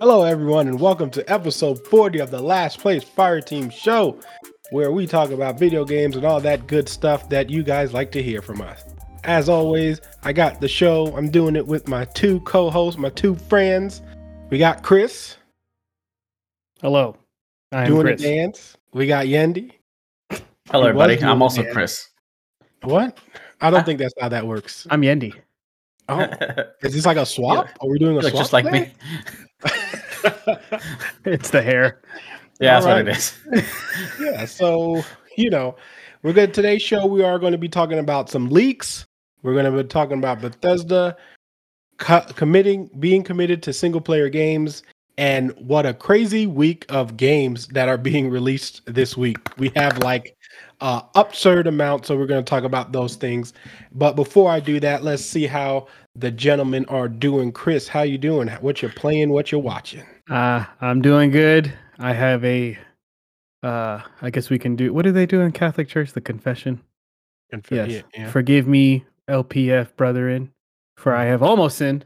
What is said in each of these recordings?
Hello, everyone, and welcome to episode 40 of the Last Place Fire Team Show, where we talk about video games and all that good stuff that you guys like to hear from us. As always, I got the show. I'm doing it with my two co hosts, my two friends. We got Chris. Hello. I'm doing Chris. a dance. We got Yendi. Hello, everybody. I'm also Chris. What? I don't ah. think that's how that works. I'm Yendi. Oh, is this like a swap? Yeah. Are we doing a swap? Just like today? me. it's the hair. Yeah, that's right. what it is. yeah, so you know, we're good. Today's show, we are going to be talking about some leaks. We're going to be talking about Bethesda co- committing, being committed to single player games, and what a crazy week of games that are being released this week. We have like uh, absurd amount. So we're going to talk about those things. But before I do that, let's see how the gentlemen are doing. Chris, how you doing? What you're playing? What you're watching? Uh, I'm doing good. I have a. Uh, I guess we can do. What do they do in Catholic Church? The confession. Conf- yes. Yeah, yeah. Forgive me, LPF brethren, for I have almost sinned.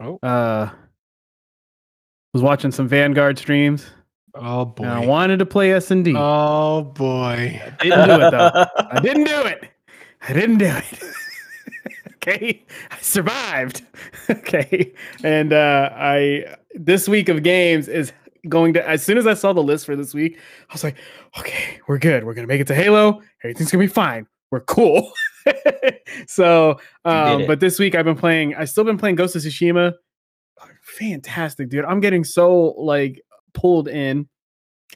Oh. Uh, was watching some Vanguard streams. Oh boy! I wanted to play S and D. Oh boy! I didn't do it though. I didn't do it. I didn't do it. okay, I survived. okay, and uh, I this week of games is going to. As soon as I saw the list for this week, I was like, okay, we're good. We're gonna make it to Halo. Everything's gonna be fine. We're cool. so, um, but this week I've been playing. I still been playing Ghost of Tsushima fantastic, dude. I'm getting so like pulled in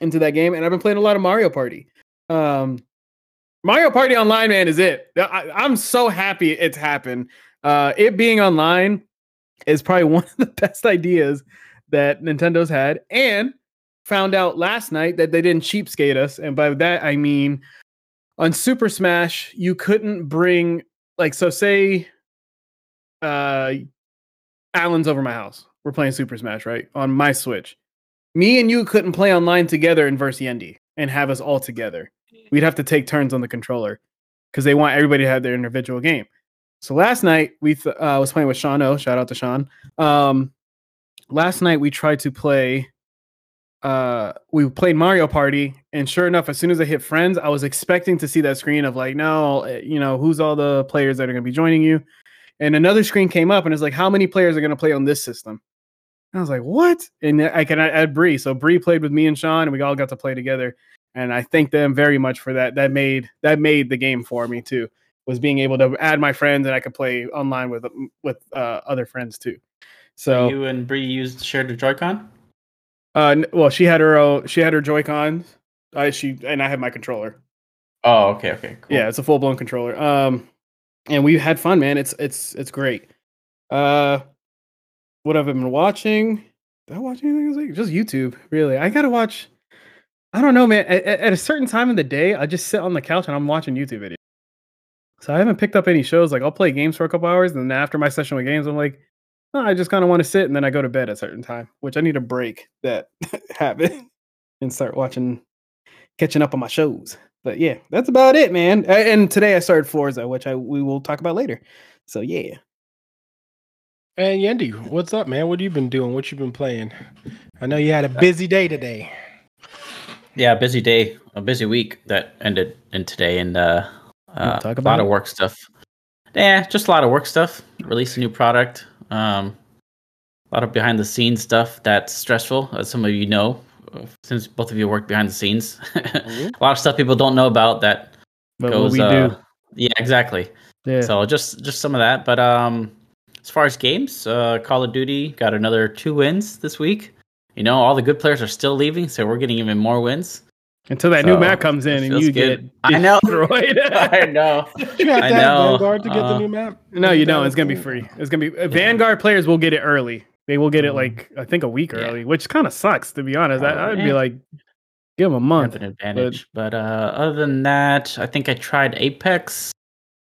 into that game, and I've been playing a lot of Mario Party. Um, Mario Party Online, man, is it. I, am so happy it's happened. Uh, it being online is probably one of the best ideas that Nintendo's had, and found out last night that they didn't cheapskate us, and by that I mean on Super Smash you couldn't bring like so say uh Alan's over my house. We're playing Super Smash, right? On my Switch me and you couldn't play online together in Yendi and have us all together. We'd have to take turns on the controller because they want everybody to have their individual game. So last night we th- uh, was playing with Sean O. Shout out to Sean. Um, last night we tried to play. Uh, we played Mario Party, and sure enough, as soon as I hit friends, I was expecting to see that screen of like, no, eh, you know, who's all the players that are going to be joining you. And another screen came up, and it's like, how many players are going to play on this system? I was like, what? And I can add Bree. So Bree played with me and Sean, and we all got to play together. And I thank them very much for that. That made that made the game for me too. Was being able to add my friends and I could play online with with uh, other friends too. So you and Bree used shared a Joy-Con. Uh, well, she had her own. She had her Joy-Cons. I she and I had my controller. Oh, okay, okay, cool. Yeah, it's a full blown controller. Um, and we had fun, man. It's it's it's great. Uh, what I've been watching? Did I watch anything this week? Just YouTube, really. I gotta watch. I don't know, man. At, at, a certain time in the day, I just sit on the couch and I'm watching YouTube videos. So I haven't picked up any shows. Like I'll play games for a couple hours, and then after my session with games, I'm like, oh, I just kind of want to sit, and then I go to bed at a certain time, which I need to break that habit and start watching, catching up on my shows. But yeah, that's about it, man. And today I started Forza, which I we will talk about later. So yeah. And Yendi, what's up, man? What have you been doing? What you been playing? I know you had a busy day today. Yeah, busy day, a busy week that ended in today, and uh, uh a lot it? of work stuff. Yeah, just a lot of work stuff. Release a new product. Um, a lot of behind the scenes stuff that's stressful, as some of you know, since both of you work behind the scenes. Mm-hmm. a lot of stuff people don't know about that but goes. we uh, do. Yeah, exactly. Yeah. So just just some of that, but um, as far as games, uh, Call of Duty got another two wins this week. You know, all the good players are still leaving, so we're getting even more wins. Until that so, new map comes in and you good. get I know. I know. you have to I know. Vanguard to get uh, the new map. No, you don't. It's gonna be free. It's gonna be uh, Vanguard players will get it early. They will get it like I think a week yeah. early, which kind of sucks to be honest. I, would be like, give them a month. an advantage, but, but uh, other than that, I think I tried Apex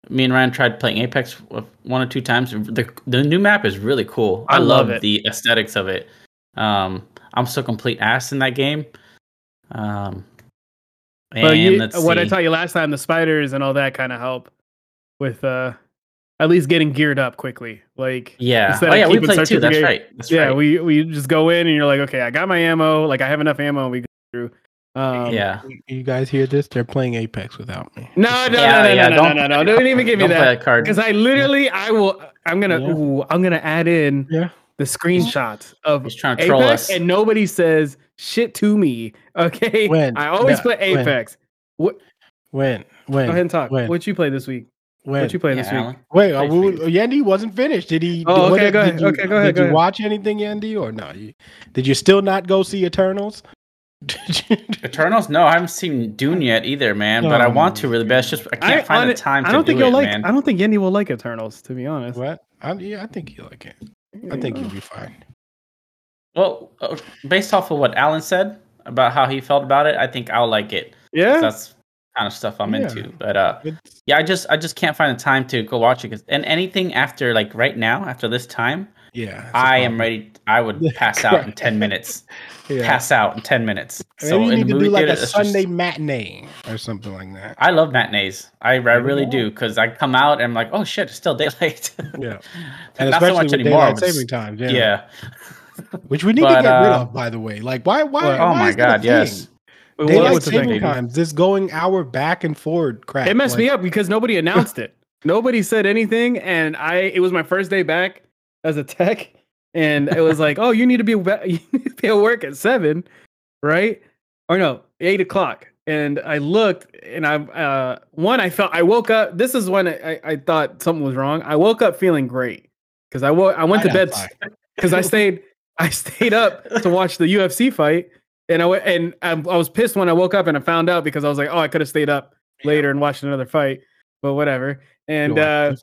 me and Ryan tried playing Apex one or two times. The the new map is really cool. I, I love, love the aesthetics of it. Um, I'm so complete ass in that game. Um, well, you, what I taught you last time, the spiders and all that kind of help with uh at least getting geared up quickly. Like yeah, oh yeah, we played too. That's right. That's yeah, right. we we just go in and you're like, okay, I got my ammo. Like I have enough ammo. And we go through. Um, yeah, you guys hear this? They're playing Apex without me. No, no, yeah, no, no, yeah, no, no, no, no, no, Don't even give me that. that card because I literally, I will. I'm gonna, yeah. ooh, I'm gonna add in yeah. the screenshots of He's trying to Apex, troll us. and nobody says shit to me. Okay, when I always yeah, play Apex. When? What? When? When? Go ahead and talk. When? What you play this week? When? What you play yeah, this week? Wait, uh, Yendi wasn't finished. Did he? Oh, okay, go ahead. You, okay, go ahead. Did go you ahead. watch anything, Yendi, or no? You, did you still not go see Eternals? Eternals? No, I haven't seen Dune yet either, man. But I want to really bad. It's just I can't I, find the time. I don't think do you'll it, like. Man. I don't think Yendi will like Eternals, to be honest. What? I, yeah, I think he'll like it. I think you'll be fine. Well, uh, based off of what Alan said about how he felt about it, I think I'll like it. Yeah, that's kind of stuff I'm yeah. into. But uh, it's... yeah, I just I just can't find the time to go watch it. and anything after like right now, after this time, yeah, I am ready. I would pass out in ten minutes. Yeah. Pass out in ten minutes. Maybe so you need to do like a Sunday just, matinee or something like that. I love matinees. I, I really do because I come out and I'm like, oh shit, it's still daylight. yeah, and not especially so much anymore. Daylight saving time. Yeah. yeah. Which we need but, to get uh, rid of, by the way. Like, why? Why? Well, oh my god, yes. Daylight saving times. This going hour back and forward crap. It messed like, me up because nobody announced it. Nobody said anything, and I. It was my first day back as a tech, and it was like, oh, you need to be you need to be at work at seven, right? Or no, eight o'clock. And I looked, and I uh, one I felt I woke up. This is when I, I thought something was wrong. I woke up feeling great because I woke I went to bed because I stayed I stayed up to watch the UFC fight, and I and I, I was pissed when I woke up and I found out because I was like, oh, I could have stayed up later and watched another fight, but whatever. And uh,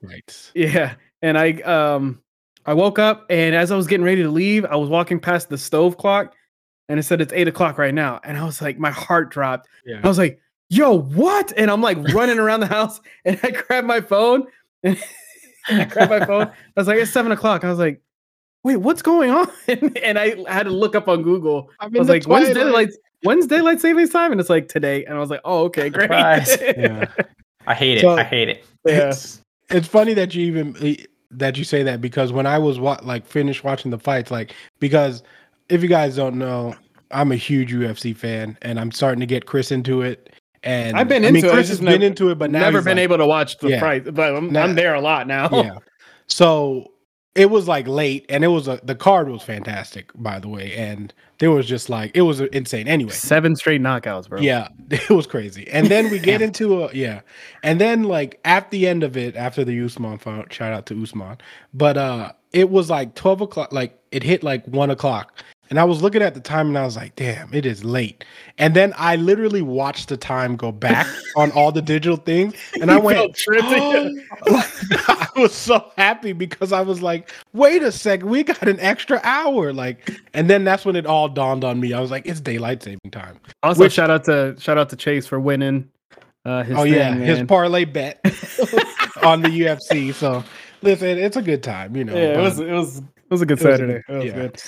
yeah, and I um I woke up and as I was getting ready to leave, I was walking past the stove clock and it said it's eight o'clock right now. And I was like, my heart dropped. Yeah. I was like, yo, what? And I'm like running around the house and I grabbed my phone and I grabbed my phone. I was like, it's seven o'clock. I was like, wait, what's going on? and I had to look up on Google. I was like, when's daylight, when's daylight savings time? And it's like today. And I was like, oh, okay, great. yeah. I hate it. So, I hate it. Yeah. It's, it's funny that you even that you say that because when I was wa- like finished watching the fights, like because if you guys don't know, I'm a huge UFC fan, and I'm starting to get Chris into it. And I've been I into mean, it. Chris has been never, into it, but never been like, able to watch the yeah. fight. But I'm, now, I'm there a lot now. yeah. So it was like late, and it was a, the card was fantastic, by the way, and there was just like it was insane. Anyway, seven straight knockouts, bro. Yeah, it was crazy. And then we get into a yeah, and then like at the end of it, after the Usman fight, shout out to Usman, but uh, it was like twelve o'clock. Like it hit like one o'clock, and I was looking at the time and I was like, damn, it is late. And then I literally watched the time go back on all the digital things. And I went, oh. I was so happy because I was like, wait a second, we got an extra hour. Like, and then that's when it all dawned on me. I was like, it's daylight saving time. Also, Which, shout out to shout out to Chase for winning uh his Oh thing, yeah, man. his parlay bet on the UFC. So listen, it's a good time, you know. Yeah, it was it was it was a good Saturday. Was, it was yeah. good.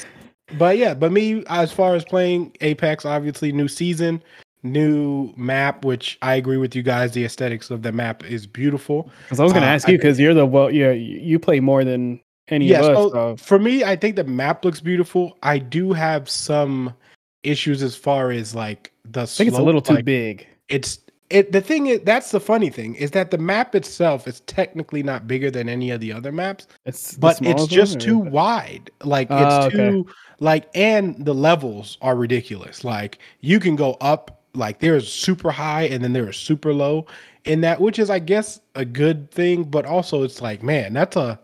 But yeah, but me as far as playing Apex, obviously new season, new map, which I agree with you guys. The aesthetics of the map is beautiful. Because I was going to uh, ask you because you're the well, yeah, you play more than any yes, of us. So. For me, I think the map looks beautiful. I do have some issues as far as like the. I think slope. it's a little too like, big. It's it the thing is that's the funny thing is that the map itself is technically not bigger than any of the other maps it's but it's just too wide. Like it's uh, okay. too like and the levels are ridiculous. Like you can go up like there's super high and then there's super low in that which is i guess a good thing but also it's like man that's a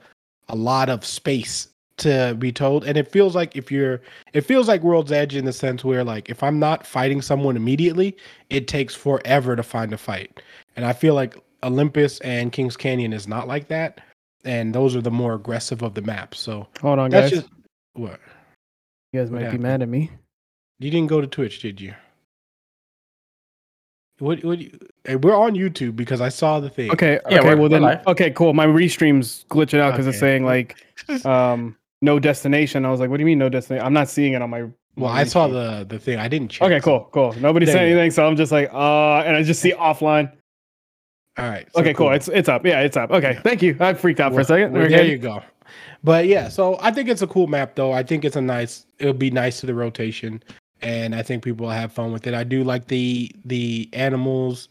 a lot of space to be told and it feels like if you're it feels like world's edge in the sense where like if i'm not fighting someone immediately it takes forever to find a fight and i feel like olympus and kings canyon is not like that and those are the more aggressive of the maps so hold on guys just, what you guys might be mad at me. You didn't go to Twitch, did you? What? What? You, we're on YouTube because I saw the thing. Okay. Yeah, okay. Well then. Okay. Cool. My restream's glitching out because okay. it's saying like, um, no destination. I was like, what do you mean no destination? I'm not seeing it on my. Well, I saw the the thing. I didn't check. Okay. Cool. Cool. Nobody said anything, so I'm just like, uh, and I just see offline. All right. So okay, cool. cool. It's it's up. Yeah, it's up. Okay, thank you. I freaked out well, for a second. Well, there you go. But yeah, so I think it's a cool map though. I think it's a nice. It'll be nice to the rotation, and I think people will have fun with it. I do like the the animals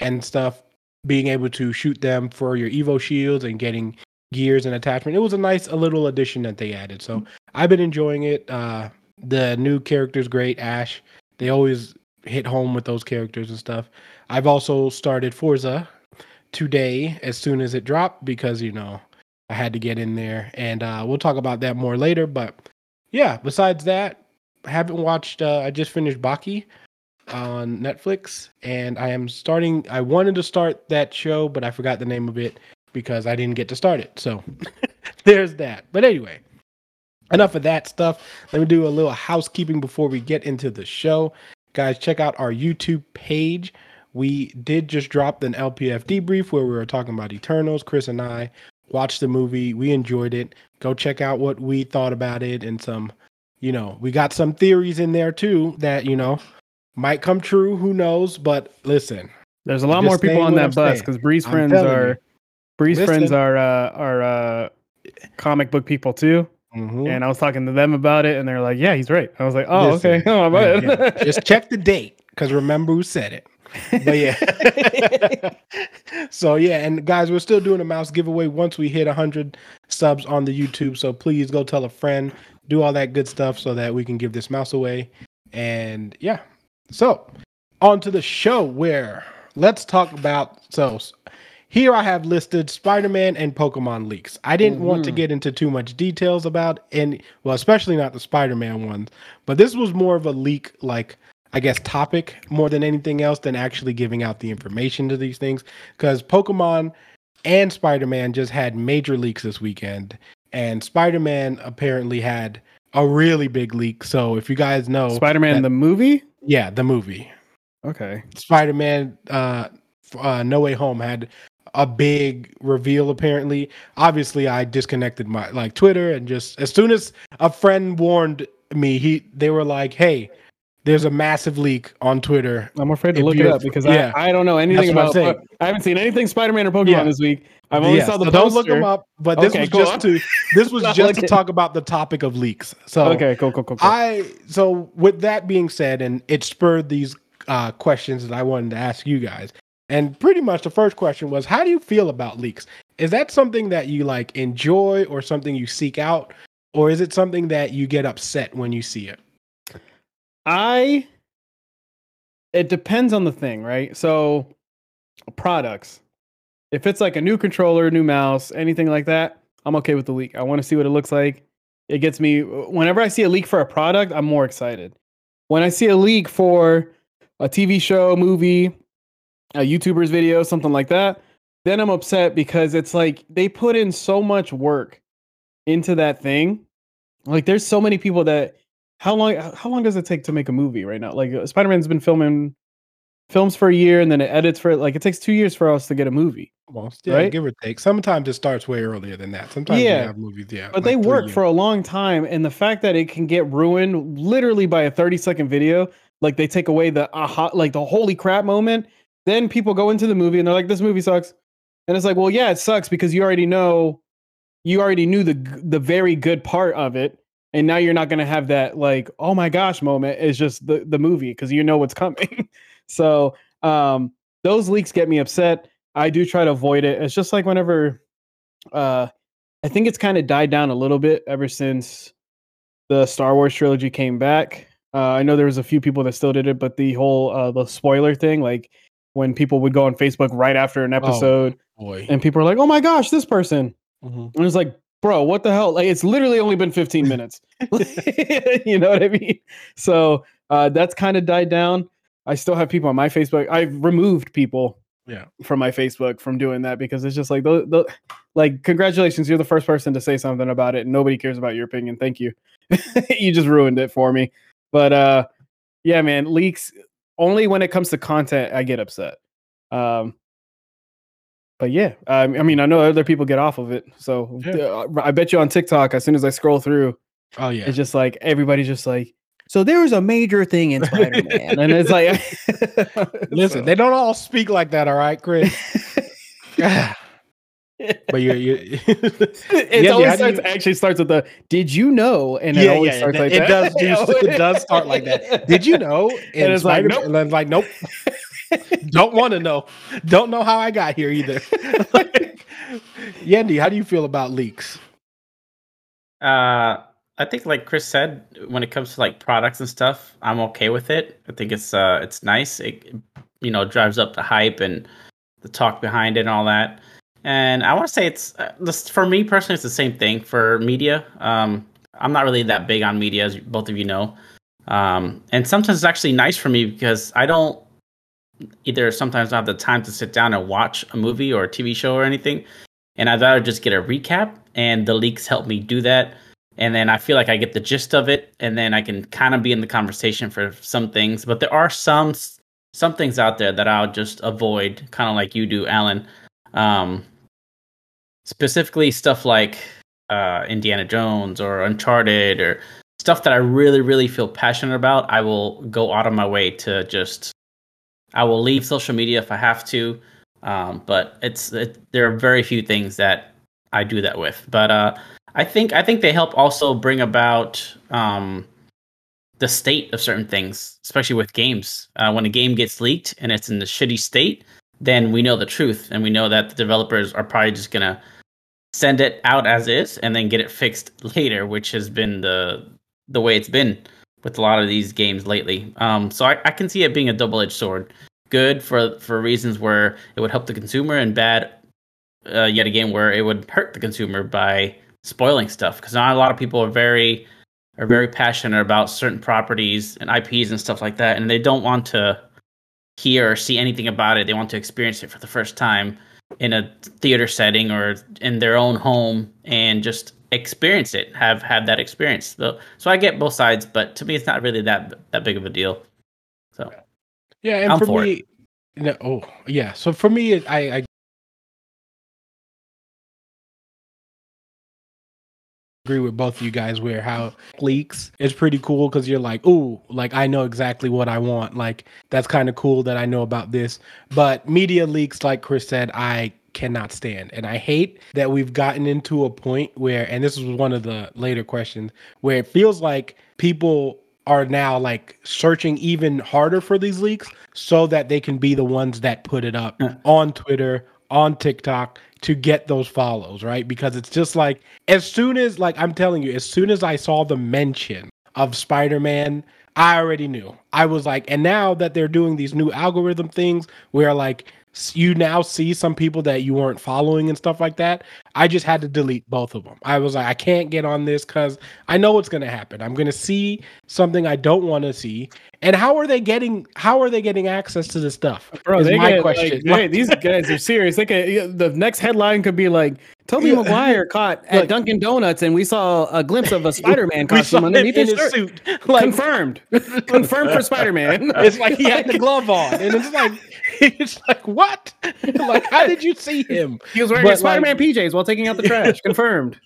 and stuff being able to shoot them for your Evo shields and getting gears and attachment. It was a nice a little addition that they added. So I've been enjoying it. Uh, the new character's great. Ash. They always hit home with those characters and stuff. I've also started Forza today as soon as it dropped because you know I had to get in there, and uh, we'll talk about that more later. But yeah, besides that, I haven't watched. Uh, I just finished Baki on Netflix, and I am starting. I wanted to start that show, but I forgot the name of it because I didn't get to start it. So there's that. But anyway, enough of that stuff. Let me do a little housekeeping before we get into the show. Guys, check out our YouTube page. We did just drop an LPF debrief where we were talking about Eternals. Chris and I watched the movie. We enjoyed it. Go check out what we thought about it and some, you know, we got some theories in there too that, you know, might come true. Who knows? But listen, there's a lot more people on that bus because Bree's friends are. Bree's listen. friends are uh, are uh, comic book people too. Mm-hmm. And I was talking to them about it, and they're like, "Yeah, he's right." I was like, "Oh, listen, okay, oh, yeah, yeah. just check the date because remember who said it." But yeah, so yeah, and guys, we're still doing a mouse giveaway once we hit hundred subs on the YouTube. So please go tell a friend, do all that good stuff so that we can give this mouse away. And yeah, so, on to the show where let's talk about so here I have listed Spider-Man and Pokemon leaks. I didn't mm-hmm. want to mm-hmm. get into too much details about and well, especially not the Spider-Man ones, but this was more of a leak like I guess topic more than anything else than actually giving out the information to these things cuz Pokemon and Spider-Man just had major leaks this weekend and Spider-Man apparently had a really big leak. So if you guys know Spider-Man that, the movie? Yeah, the movie. Okay. Spider Man uh, uh, No Way Home had a big reveal apparently. Obviously, I disconnected my like Twitter and just as soon as a friend warned me, he they were like, "Hey, there's a massive leak on Twitter." I'm afraid to look it up because yeah, I, I don't know anything about. I haven't seen anything Spider-Man or Pokemon yeah. this week. I've only saw the so Don't look them up. But this okay, was cool. just to this was just to talk about the topic of leaks. So okay, cool, cool, cool, cool. I so with that being said, and it spurred these uh, questions that I wanted to ask you guys. And pretty much the first question was, how do you feel about leaks? Is that something that you like enjoy or something you seek out, or is it something that you get upset when you see it? I. It depends on the thing, right? So, products if it's like a new controller, new mouse, anything like that, I'm okay with the leak. I want to see what it looks like. It gets me whenever I see a leak for a product, I'm more excited. When I see a leak for a TV show, movie, a YouTuber's video, something like that, then I'm upset because it's like they put in so much work into that thing. Like there's so many people that how long how long does it take to make a movie right now? Like Spider-Man's been filming films for a year and then it edits for like it takes two years for us to get a movie. Well, yeah, right? give or take. Sometimes it starts way earlier than that. Sometimes yeah. movies, yeah. But like they work for a long time, and the fact that it can get ruined literally by a 30 second video, like they take away the aha, like the holy crap moment, then people go into the movie and they're like, This movie sucks. And it's like, well, yeah, it sucks because you already know you already knew the the very good part of it. And now you're not gonna have that like, oh my gosh moment. It's just the, the movie because you know what's coming. So um, those leaks get me upset. I do try to avoid it. It's just like whenever uh, I think it's kind of died down a little bit ever since the Star Wars trilogy came back. Uh, I know there was a few people that still did it, but the whole uh, the spoiler thing, like when people would go on Facebook right after an oh, episode, oh, and people are like, "Oh my gosh, this person," mm-hmm. and it's like, "Bro, what the hell?" Like it's literally only been 15 minutes. you know what I mean? So uh, that's kind of died down. I still have people on my Facebook. I've removed people yeah from my Facebook from doing that because it's just like the, the like congratulations, you're the first person to say something about it. Nobody cares about your opinion. Thank you. you just ruined it for me. But uh yeah, man, leaks only when it comes to content I get upset. Um but yeah, I mean, I know other people get off of it. So yeah. Uh, I bet you on TikTok, as soon as I scroll through, oh yeah, it's just like everybody's just like, so there was a major thing in Spider Man, and it's like, listen, so. they don't all speak like that, all right, Chris. but you you it always starts, you, actually starts with the did you know and it always yeah, starts like it that. does do, it does start like that did you know and, and it's like nope. and like nope don't want to know don't know how i got here either Yendi, how do you feel about leaks uh I think like Chris said, when it comes to like products and stuff, I'm okay with it. I think it's uh it's nice. It you know drives up the hype and the talk behind it and all that. And I want to say it's uh, for me personally, it's the same thing for media. Um, I'm not really that big on media, as both of you know. Um, and sometimes it's actually nice for me because I don't either sometimes I have the time to sit down and watch a movie or a TV show or anything. And I'd rather just get a recap, and the leaks help me do that. And then I feel like I get the gist of it, and then I can kind of be in the conversation for some things. But there are some some things out there that I'll just avoid, kind of like you do, Alan. Um, specifically stuff like uh, Indiana Jones or Uncharted or stuff that I really, really feel passionate about, I will go out of my way to just. I will leave social media if I have to, um, but it's it, there are very few things that I do that with. But uh, I think I think they help also bring about um, the state of certain things, especially with games. Uh, when a game gets leaked and it's in the shitty state, then we know the truth, and we know that the developers are probably just gonna send it out as is and then get it fixed later, which has been the the way it's been with a lot of these games lately. Um, so I, I can see it being a double edged sword. Good for for reasons where it would help the consumer, and bad uh, yet again where it would hurt the consumer by spoiling stuff. Because not a lot of people are very are very passionate about certain properties and IPs and stuff like that, and they don't want to hear or see anything about it. They want to experience it for the first time in a theater setting or in their own home and just experience it have had that experience. So, so i get both sides but to me it's not really that that big of a deal. So yeah and I'm for, for me no, oh yeah. So for me i i agree with both of you guys where how leaks is pretty cool because you're like, oh, like I know exactly what I want. Like that's kind of cool that I know about this. But media leaks, like Chris said, I cannot stand. And I hate that we've gotten into a point where, and this was one of the later questions, where it feels like people are now like searching even harder for these leaks so that they can be the ones that put it up on Twitter, on TikTok, to get those follows, right? Because it's just like as soon as like I'm telling you, as soon as I saw the mention of Spider-Man, I already knew. I was like, and now that they're doing these new algorithm things where like you now see some people that you weren't following and stuff like that. I just had to delete both of them. I was like, I can't get on this because I know what's going to happen. I'm going to see something I don't want to see. And how are they getting? How are they getting access to this stuff? Bro, is my get, question. Like, these guys are serious. They could, the next headline could be like, yeah. Maguire caught at Dunkin' Donuts, and we saw a glimpse of a Spider-Man costume underneath his, his suit. Like, confirmed, confirmed for Spider-Man. It's like he had the glove on, and it's like it's like what? like how did you see him? He was wearing but, Spider-Man like, PJs while taking out the trash. Confirmed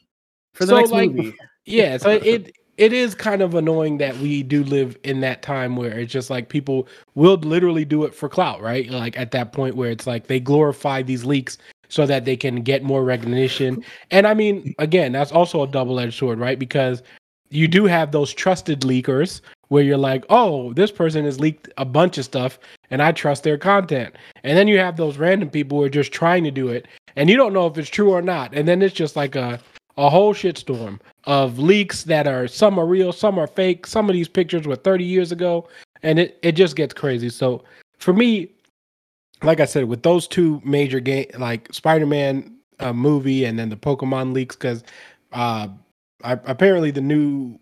for the so, next like, movie. Yeah, so it it is kind of annoying that we do live in that time where it's just like people will literally do it for clout, right? Like at that point where it's like they glorify these leaks so that they can get more recognition. And I mean, again, that's also a double edged sword, right? Because you do have those trusted leakers where you're like, oh, this person has leaked a bunch of stuff and I trust their content. And then you have those random people who are just trying to do it and you don't know if it's true or not. And then it's just like a, a whole shitstorm of leaks that are some are real, some are fake. Some of these pictures were 30 years ago and it, it just gets crazy. So for me, like I said, with those two major game like Spider-Man uh, movie and then the Pokemon leaks, because uh, apparently the new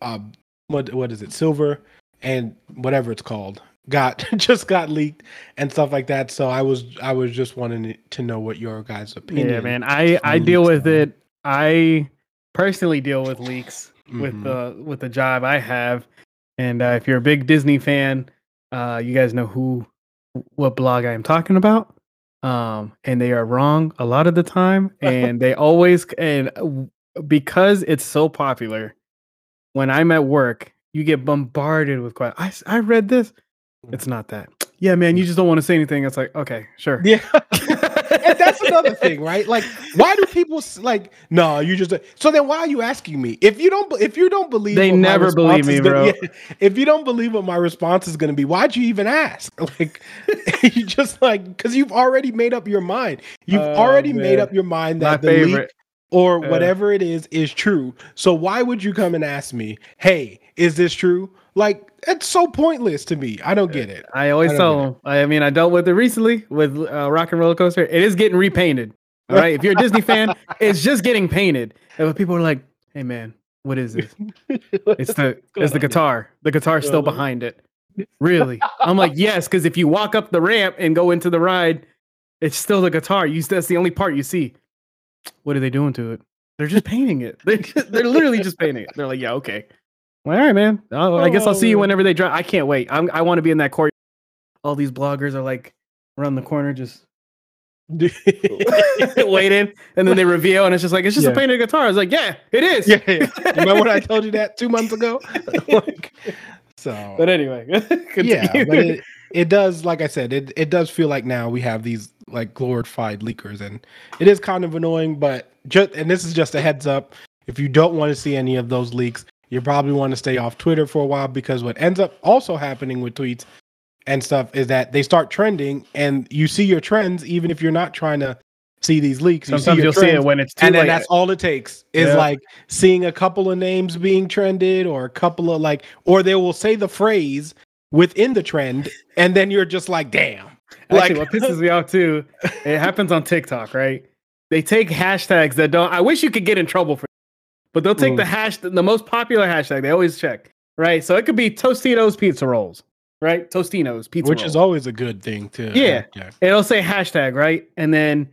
uh, what what is it, Silver and whatever it's called, got just got leaked and stuff like that. So I was I was just wanting to know what your guys' opinion. Yeah, man, I I deal with are. it. I personally deal with leaks mm-hmm. with the with the job I have, and uh, if you're a big Disney fan, uh, you guys know who what blog I am talking about. Um, and they are wrong a lot of the time, and they always and because it's so popular. When I'm at work, you get bombarded with questions. I I read this. Mm. It's not that. Yeah, man, you just don't want to say anything. It's like, okay, sure. Yeah. and that's another thing, right? Like, why do people like? No, you just. So then, why are you asking me if you don't? If you don't believe, they never believe me, gonna, bro. Yeah, if you don't believe what my response is going to be, why'd you even ask? Like, you just like because you've already made up your mind. You've oh, already man. made up your mind that my the favorite. leak or whatever uh, it is is true. So why would you come and ask me, "Hey, is this true?" Like it's so pointless to me. I don't get it. I always them. I mean, I dealt with it recently with uh, Rock 'n' Roller Coaster. It is getting repainted. All right. if you're a Disney fan, it's just getting painted. And people are like, "Hey, man, what is this?" it's the it's the guitar. The guitar's still behind it. Really? I'm like, yes, because if you walk up the ramp and go into the ride, it's still the guitar. You that's the only part you see. What are they doing to it? They're just painting it. They they're literally just painting it. They're like, yeah, okay. Well, all right, man. Oh, I guess I'll see you oh. whenever they drop. I can't wait. I'm, I want to be in that court. All these bloggers are like around the corner, just waiting, and then they reveal, and it's just like it's just yeah. a painted guitar. I was like, yeah, it is. Yeah, yeah. Remember when I told you that two months ago? like, so, but anyway, yeah, but it, it does. Like I said, it it does feel like now we have these like glorified leakers, and it is kind of annoying. But just and this is just a heads up. If you don't want to see any of those leaks, you probably want to stay off Twitter for a while because what ends up also happening with tweets and stuff is that they start trending and you see your trends even if you're not trying to see these leaks. Sometimes you will see it when it's too and then that's all it takes is yeah. like seeing a couple of names being trended or a couple of like or they will say the phrase within the trend and then you're just like damn. Actually, like, what pisses me off too, it happens on TikTok, right? They take hashtags that don't. I wish you could get in trouble for but they'll take mm. the hash, the most popular hashtag. They always check, right? So it could be Tostitos pizza rolls, right? Tostinos pizza, rolls. which rolls. is always a good thing too. Yeah, it'll say hashtag, right? And then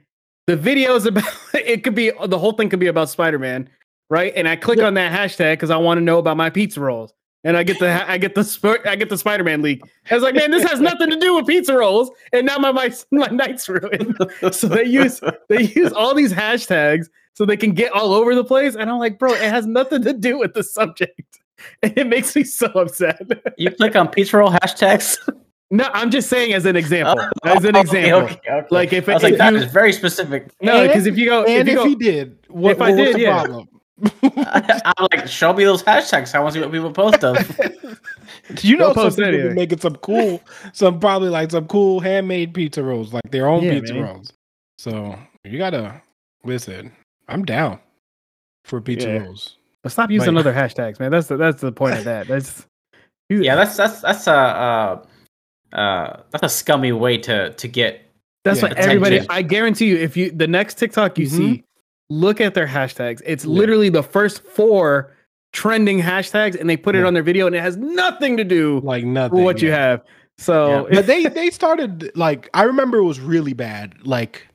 the videos about it could be the whole thing could be about Spider Man, right? And I click yeah. on that hashtag because I want to know about my pizza rolls. And I get the I get the I get the Spider Man leak. I was like, man, this has nothing to do with pizza rolls, and now my my my night's ruined. so they use they use all these hashtags so they can get all over the place. And I'm like, bro, it has nothing to do with the subject. And it makes me so upset. you click on pizza roll hashtags? No, I'm just saying as an example. Oh, as an example. Okay, okay. Like if, I was if like, you, that is very specific. No, because if you go, and if, you if go, he did, what, if I did, the yeah. problem? I, am like, show me those hashtags. I want to see what people post them. you know, some people anyway. making some cool, some probably like some cool handmade pizza rolls, like their own yeah, pizza man. rolls. So you gotta listen. I'm down for pizza yeah. rolls. But stop using but, other hashtags, man. That's the that's the point of that. That's yeah, that's that's that's a uh, uh, that's a scummy way to to get. That's yeah, what everybody. I guarantee you, if you the next TikTok you mm-hmm. see, look at their hashtags. It's yeah. literally the first four trending hashtags, and they put yeah. it on their video, and it has nothing to do like nothing with what you have. So, but they they started like I remember it was really bad. Like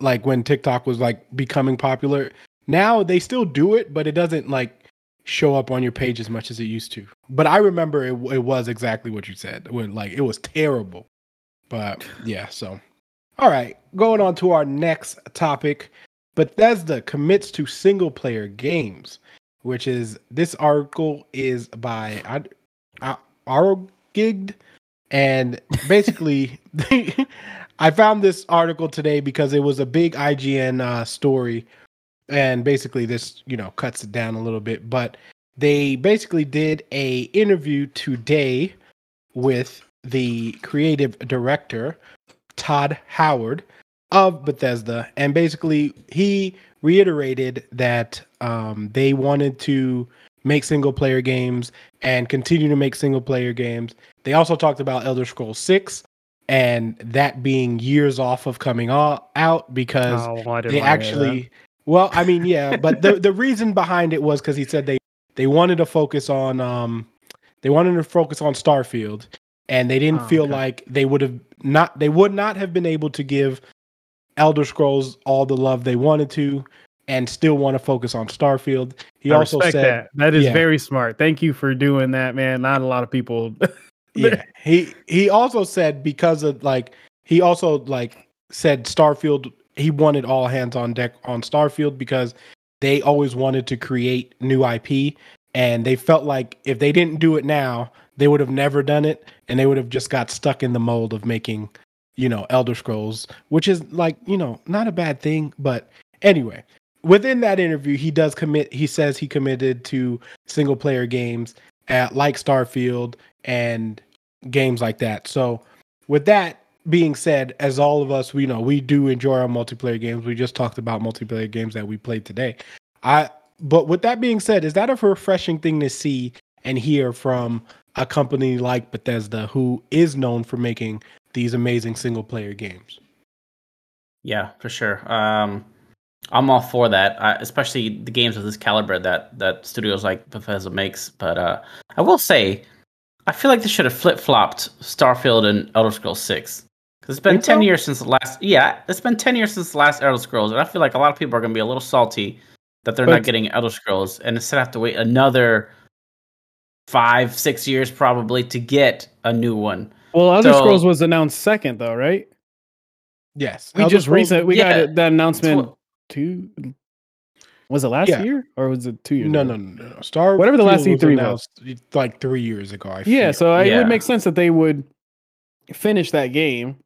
like when TikTok was like becoming popular. Now they still do it, but it doesn't like show up on your page as much as it used to. But I remember it, it was exactly what you said. When like it was terrible. But yeah, so all right, going on to our next topic. Bethesda commits to single player games, which is this article is by Arogid and basically I found this article today because it was a big IGN uh, story, and basically this you know cuts it down a little bit. But they basically did a interview today with the creative director Todd Howard of Bethesda, and basically he reiterated that um, they wanted to make single player games and continue to make single player games. They also talked about Elder Scrolls 6 and that being years off of coming out because oh, they actually well i mean yeah but the the reason behind it was because he said they they wanted to focus on um they wanted to focus on starfield and they didn't oh, feel okay. like they would have not they would not have been able to give elder scrolls all the love they wanted to and still want to focus on starfield he I also said that that is yeah. very smart thank you for doing that man not a lot of people yeah. He he also said because of like he also like said Starfield he wanted all hands on deck on Starfield because they always wanted to create new IP and they felt like if they didn't do it now, they would have never done it and they would have just got stuck in the mold of making you know, Elder Scrolls, which is like, you know, not a bad thing. But anyway, within that interview, he does commit, he says he committed to single player games at like Starfield and games like that. So, with that being said, as all of us, we know we do enjoy our multiplayer games. We just talked about multiplayer games that we played today. I, but with that being said, is that a refreshing thing to see and hear from a company like Bethesda, who is known for making these amazing single player games. Yeah, for sure. Um, I'm all for that, I, especially the games of this caliber that that studios like Bethesda makes. But uh, I will say, I feel like they should have flip flopped Starfield and Elder Scrolls Six. Because it's been ten so? years since the last. Yeah, it's been ten years since the last Elder Scrolls, and I feel like a lot of people are going to be a little salty that they're but, not getting Elder Scrolls, and instead have to wait another five, six years probably to get a new one. Well, Elder so, Scrolls was announced second, though, right? Yes, we Elder just recently we yeah, got that announcement tw- two. Was it last yeah. year or was it two years? No, ago? no, no, no. Star whatever the last E3 was, eh, like three years ago. I yeah, so yeah. it would make sense that they would finish that game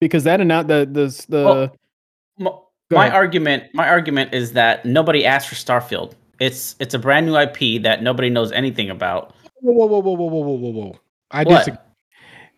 because that announced the the the. Well, my, my argument, my argument is that nobody asked for Starfield. It's it's a brand new IP that nobody knows anything about. Whoa, whoa, whoa, whoa, whoa, whoa, whoa, whoa! I what? disagree.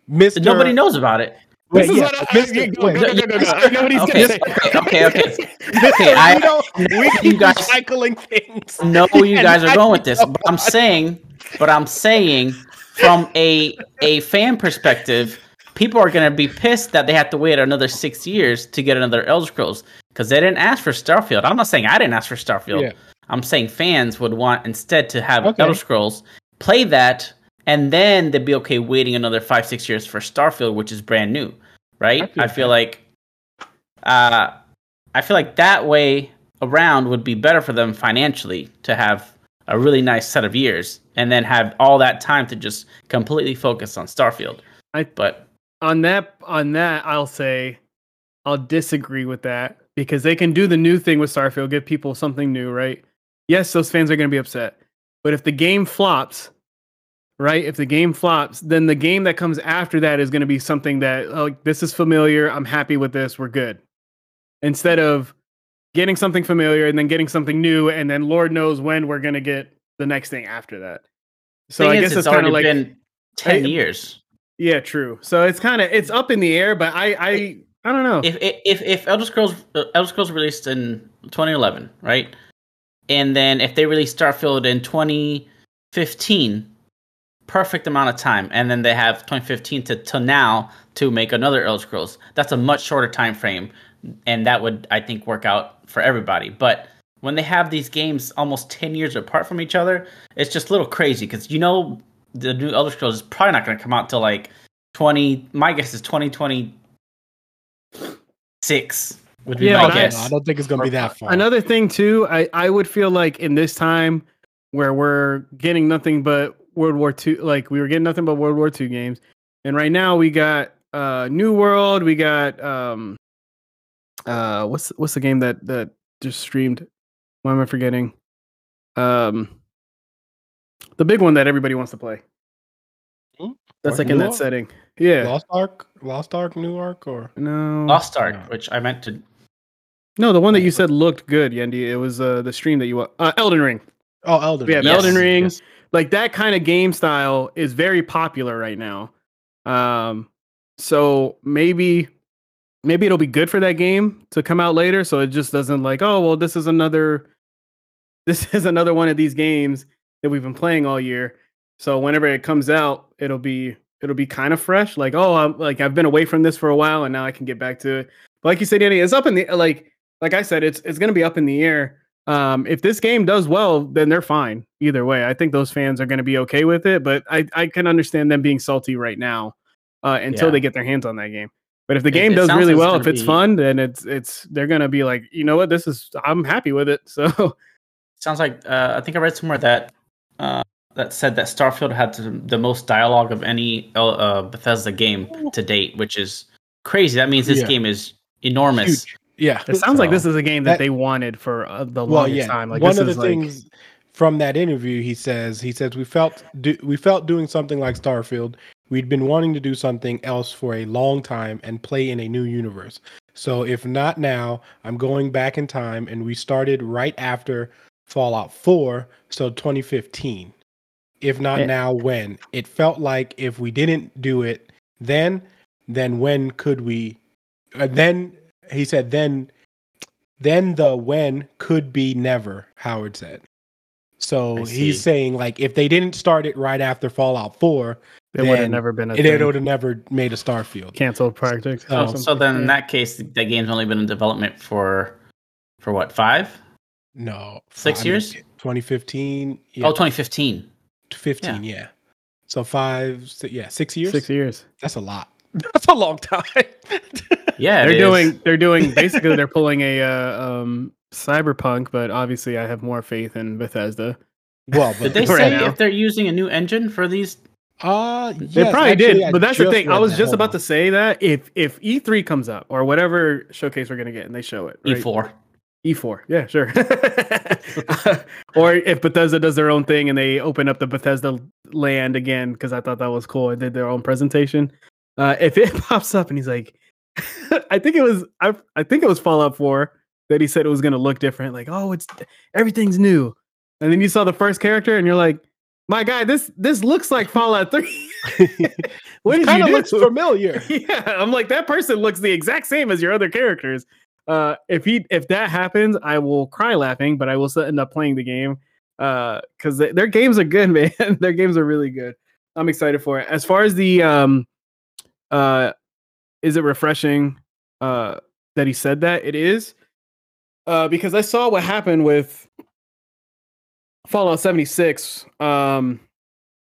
Mr. Nobody knows about it. This is what I, Mr. Go, go, go, go, go. I know what he's okay, gonna say. Okay, okay, okay. okay I, know we you guys recycling things. No, you guys are going with this, but I'm saying, but I'm saying, from a a fan perspective, people are gonna be pissed that they have to wait another six years to get another Elder Scrolls because they didn't ask for Starfield. I'm not saying I didn't ask for Starfield. Yeah. I'm saying fans would want instead to have okay. Elder Scrolls play that and then they'd be okay waiting another five six years for Starfield, which is brand new, right? I feel, I feel like, uh, I feel like that way around would be better for them financially to have a really nice set of years and then have all that time to just completely focus on Starfield. I but on that on that I'll say I'll disagree with that because they can do the new thing with Starfield, give people something new, right? Yes, those fans are going to be upset. But if the game flops, right? If the game flops, then the game that comes after that is going to be something that oh, this is familiar. I'm happy with this. We're good. Instead of getting something familiar and then getting something new, and then Lord knows when we're going to get the next thing after that. So I guess it's, it's kind of like been ten I, years. Yeah, true. So it's kind of it's up in the air, but I I I don't know if if if Elder Scrolls uh, Elder Scrolls released in 2011, right? And then if they release Starfield in 2015 perfect amount of time, and then they have 2015 to, to now to make another Elder Scrolls. That's a much shorter time frame, and that would I think work out for everybody. But when they have these games almost 10 years apart from each other, it's just a little crazy because you know the new Elder Scrolls is probably not going to come out till like 20. My guess is 2026 would be yeah, my guess. I, I don't think it's going to be that far. Another thing too, I I would feel like in this time where we're getting nothing but World War II. Like we were getting nothing but World War II games, and right now we got uh New World. We got um uh what's what's the game that that just streamed? Why am I forgetting? Um, the big one that everybody wants to play. Hmm? That's like in that setting. Yeah. Lost Ark, Lost Ark, New Ark, or no Lost Ark, which I meant to. No, the one that you said looked good, Yendi. It was uh the stream that you uh Elden Ring. Oh, Elden. Yeah, yes. Elden Ring. Yes like that kind of game style is very popular right now. Um, so maybe maybe it'll be good for that game to come out later, so it just doesn't like, oh well, this is another this is another one of these games that we've been playing all year. So whenever it comes out, it'll be it'll be kind of fresh. Like, oh, I'm like I've been away from this for a while, and now I can get back to it. But like you said, Danny, it's up in the like like I said, it's it's gonna be up in the air. Um, if this game does well, then they're fine either way. I think those fans are going to be okay with it, but I, I can understand them being salty right now uh, until yeah. they get their hands on that game. But if the game it, it does really well, if it's be... fun, then it's it's they're gonna be like, you know what, this is I'm happy with it. So sounds like uh, I think I read somewhere that uh, that said that Starfield had the most dialogue of any uh, Bethesda game to date, which is crazy. That means this yeah. game is enormous. Huge. Yeah, it sounds so, like this is a game that, that they wanted for uh, the well, longest yeah. time. Like one of the like... things from that interview, he says he says we felt do, we felt doing something like Starfield. we'd been wanting to do something else for a long time and play in a new universe. So if not now, I'm going back in time and we started right after Fallout 4, so 2015. If not yeah. now, when? It felt like if we didn't do it then, then when could we? Uh, then he said, then, then the when could be never. Howard said. So he's saying like if they didn't start it right after Fallout 4, it would have never been a it, it would have never made a Starfield. Canceled project. Oh, so then in that case, the game's only been in development for for what five? No, six five, years. 2015. Yeah. Oh, 2015. 15, yeah. yeah. So five, yeah, six years. Six years. That's a lot. That's a long time. yeah, they're doing. They're doing. Basically, they're pulling a uh, um, cyberpunk, but obviously, I have more faith in Bethesda. Well, did they say now. if they're using a new engine for these? Uh, yes, they probably actually, did. But that's the thing. I was just about to say that if if E3 comes up or whatever showcase we're gonna get, and they show it right? E4. E4, yeah, sure. or if Bethesda does their own thing and they open up the Bethesda land again, because I thought that was cool. I did their own presentation. Uh, if it pops up and he's like, I think it was, I, I think it was Fallout 4 that he said it was going to look different. Like, oh, it's everything's new. And then you saw the first character and you're like, my guy, this this looks like Fallout 3. what kind of looks familiar. Yeah, I'm like that person looks the exact same as your other characters. Uh, if he if that happens, I will cry laughing, but I will still end up playing the game because uh, their games are good, man. their games are really good. I'm excited for it. As far as the um, uh, is it refreshing uh that he said that? It is uh, because I saw what happened with Fallout 76. Um,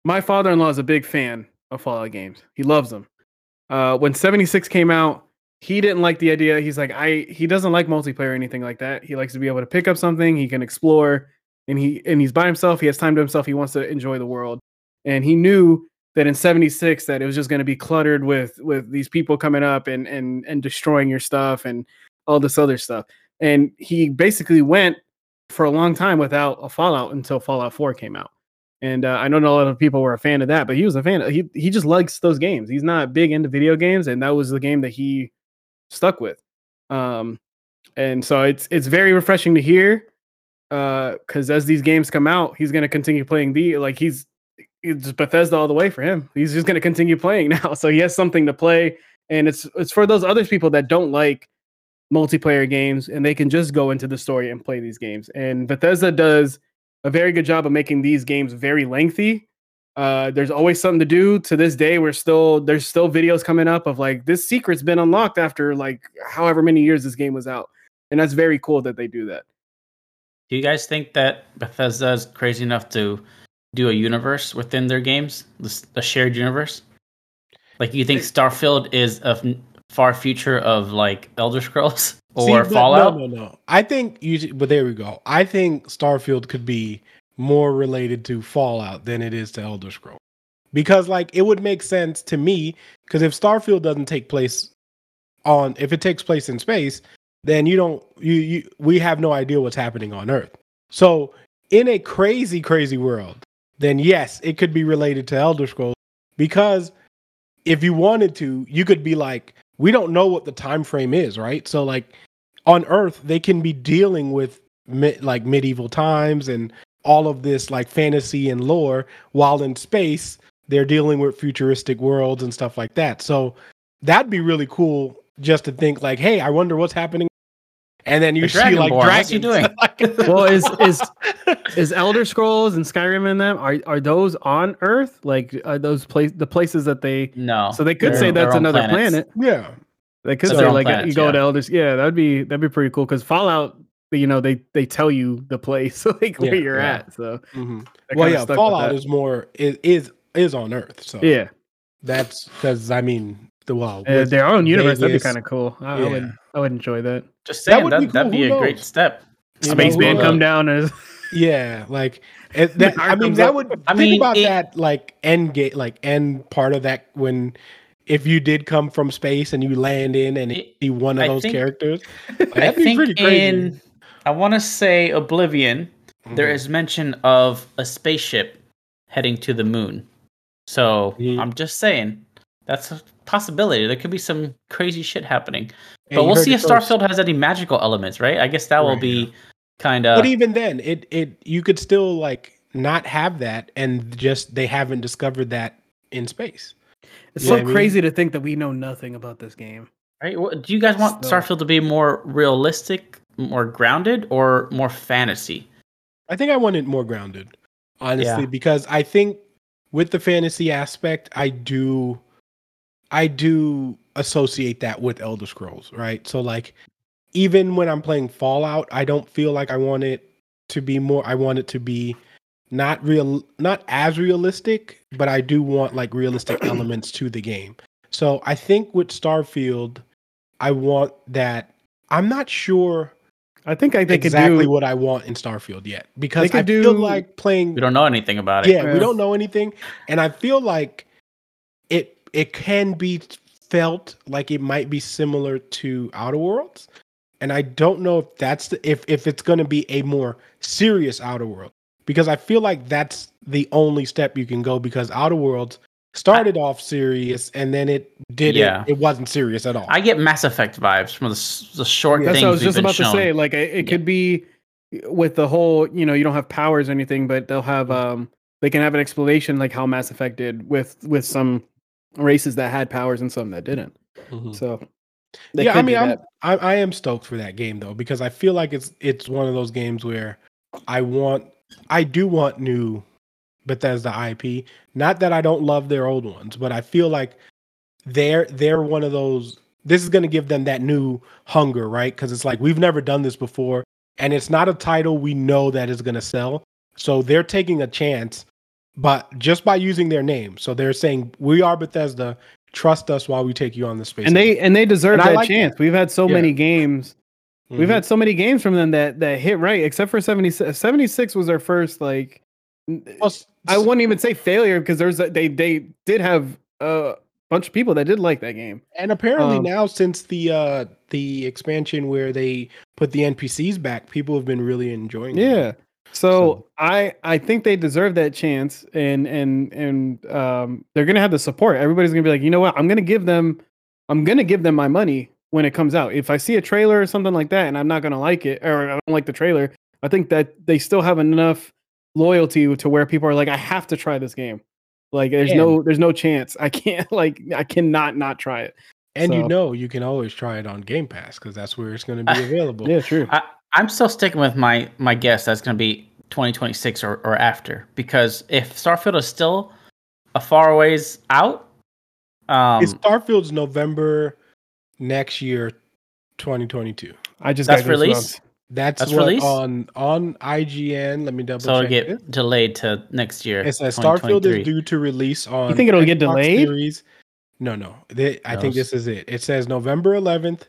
my father-in-law is a big fan of Fallout games. He loves them. Uh, when 76 came out, he didn't like the idea. He's like, I he doesn't like multiplayer or anything like that. He likes to be able to pick up something, he can explore, and he and he's by himself. He has time to himself. He wants to enjoy the world, and he knew that in 76 that it was just going to be cluttered with with these people coming up and and and destroying your stuff and all this other stuff. And he basically went for a long time without a fallout until fallout 4 came out. And uh, i know not a lot of people were a fan of that but he was a fan of, he, he just likes those games. He's not big into video games and that was the game that he stuck with. Um and so it's it's very refreshing to hear because uh, as these games come out he's going to continue playing the like he's it's Bethesda all the way for him. He's just going to continue playing now, so he has something to play, and it's it's for those other people that don't like multiplayer games, and they can just go into the story and play these games. And Bethesda does a very good job of making these games very lengthy. Uh, there's always something to do. To this day, we're still there's still videos coming up of like this secret's been unlocked after like however many years this game was out, and that's very cool that they do that. Do you guys think that Bethesda is crazy enough to do a universe within their games, a shared universe? Like, you think Starfield is a far future of like Elder Scrolls or See, Fallout? No, no, no. I think you. But there we go. I think Starfield could be more related to Fallout than it is to Elder Scrolls, because like it would make sense to me. Because if Starfield doesn't take place on, if it takes place in space, then you don't. You you we have no idea what's happening on Earth. So in a crazy, crazy world, then yes, it could be related to Elder Scrolls because if you wanted to, you could be like, we don't know what the time frame is, right? So like on Earth, they can be dealing with mi- like medieval times and all of this like fantasy and lore, while in space they're dealing with futuristic worlds and stuff like that. So that'd be really cool just to think like, hey, I wonder what's happening and then you the see like dragons. you doing? well, is is is Elder Scrolls and Skyrim in them? Are are those on Earth? Like are those place the places that they? No. So they could say that's another planets. planet. Yeah. They could say like planets, you go yeah. to Elders. Yeah, that'd be that'd be pretty cool because Fallout. You know they they tell you the place like where yeah, you're yeah. at. So mm-hmm. well, yeah, Fallout is more is is is on Earth. So yeah, that's because I mean the well uh, their own universe. Vegas, that'd be kind of cool. I, yeah. I, would I would enjoy that. Just saying, that would that, be, cool. that'd be a great step. Spaceman come down as yeah, like that, I mean that would I think mean, about it, that like end gate, like end part of that when if you did come from space and you land in and it, be one of I those think, characters, like, that'd I be pretty crazy. In, I want to say Oblivion. Mm-hmm. There is mention of a spaceship heading to the moon. So mm-hmm. I'm just saying that's a possibility. There could be some crazy shit happening. But we'll see if Starfield has any magical elements, right? I guess that right, will be yeah. kind of. But even then, it it you could still like not have that, and just they haven't discovered that in space. It's you so crazy I mean? to think that we know nothing about this game. Right? Do you guys want so, Starfield to be more realistic, more grounded, or more fantasy? I think I want it more grounded, honestly, yeah. because I think with the fantasy aspect, I do, I do associate that with Elder Scrolls, right? So like, even when I'm playing Fallout, I don't feel like I want it to be more. I want it to be not real, not as realistic, but I do want like realistic elements to the game. So I think with Starfield, I want that. I'm not sure. I think I think exactly do, what I want in Starfield yet because I do, feel like playing. We don't know anything about it. Yeah, yeah, we don't know anything, and I feel like it it can be felt like it might be similar to Outer Worlds, and I don't know if that's the, if if it's going to be a more serious Outer World because I feel like that's the only step you can go because Outer Worlds started I, off serious and then it did yeah. it. It wasn't serious at all. I get Mass Effect vibes from the, the short yeah, things. That's what I was just about shown. to say. Like it, it yeah. could be with the whole, you know, you don't have powers or anything, but they'll have um they can have an explanation like how Mass Effect did with with some races that had powers and some that didn't. Mm-hmm. So yeah, I mean, I'm I, I am stoked for that game though because I feel like it's it's one of those games where I want I do want new Bethesda IP. Not that I don't love their old ones, but I feel like they're they're one of those. This is going to give them that new hunger, right? Because it's like we've never done this before, and it's not a title we know that is going to sell. So they're taking a chance, but just by using their name. So they're saying we are Bethesda. Trust us while we take you on the space. And they and they deserve and that like chance. That. We've had so yeah. many games. Mm-hmm. We've had so many games from them that that hit right, except for 76. 76 was their first like well, I wouldn't even say failure because there's a, they they did have a bunch of people that did like that game. And apparently um, now since the uh the expansion where they put the NPCs back, people have been really enjoying it. So, so, I I think they deserve that chance and and and um they're going to have the support. Everybody's going to be like, "You know what? I'm going to give them I'm to give them my money when it comes out. If I see a trailer or something like that and I'm not going to like it or I don't like the trailer, I think that they still have enough loyalty to where people are like, I have to try this game. Like there's and, no there's no chance. I can't like I cannot not try it. And so. you know you can always try it on Game Pass because that's where it's going to be available. yeah, true. I, I'm still sticking with my my guess that's going to be 2026 or, or after because if Starfield is still a far ways out, um, it's Starfield's November next year, 2022. I just that's release. That's, That's what release? on on IGN. Let me double so check. So it'll get it. delayed to next year. It says Starfield is due to release on. You think it'll Xbox get delayed? Series. No, no. They, I think this is it. It says November 11th,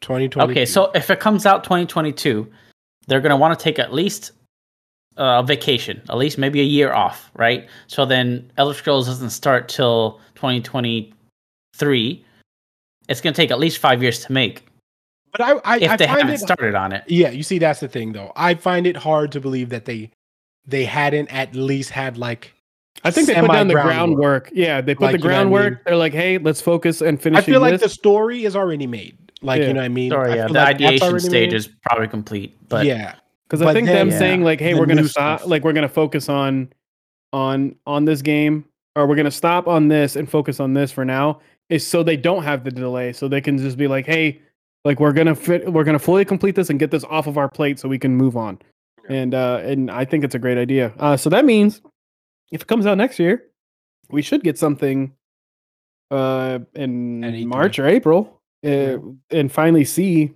2020. Okay, so if it comes out 2022, they're going to want to take at least a vacation, at least maybe a year off, right? So then Elder Scrolls doesn't start till 2023. It's going to take at least five years to make. But I, I if I they haven't it, started on it, yeah. You see, that's the thing, though. I find it hard to believe that they they hadn't at least had like. I think they put down the groundwork. Yeah, they put like, the groundwork. You know I mean? They're like, hey, let's focus and finish. I feel like the story is already made. Like yeah. you know what I mean? Sorry, I yeah. The like ideation stage made. is probably complete. But yeah, because I think then, them yeah. saying like, hey, the we're gonna stop. Stuff. Like we're gonna focus on on on this game, or we're gonna stop on this and focus on this for now, is so they don't have the delay, so they can just be like, hey like we're gonna fit, we're gonna fully complete this and get this off of our plate so we can move on. And uh, and I think it's a great idea. Uh, so that means if it comes out next year, we should get something uh in March or April uh, and finally see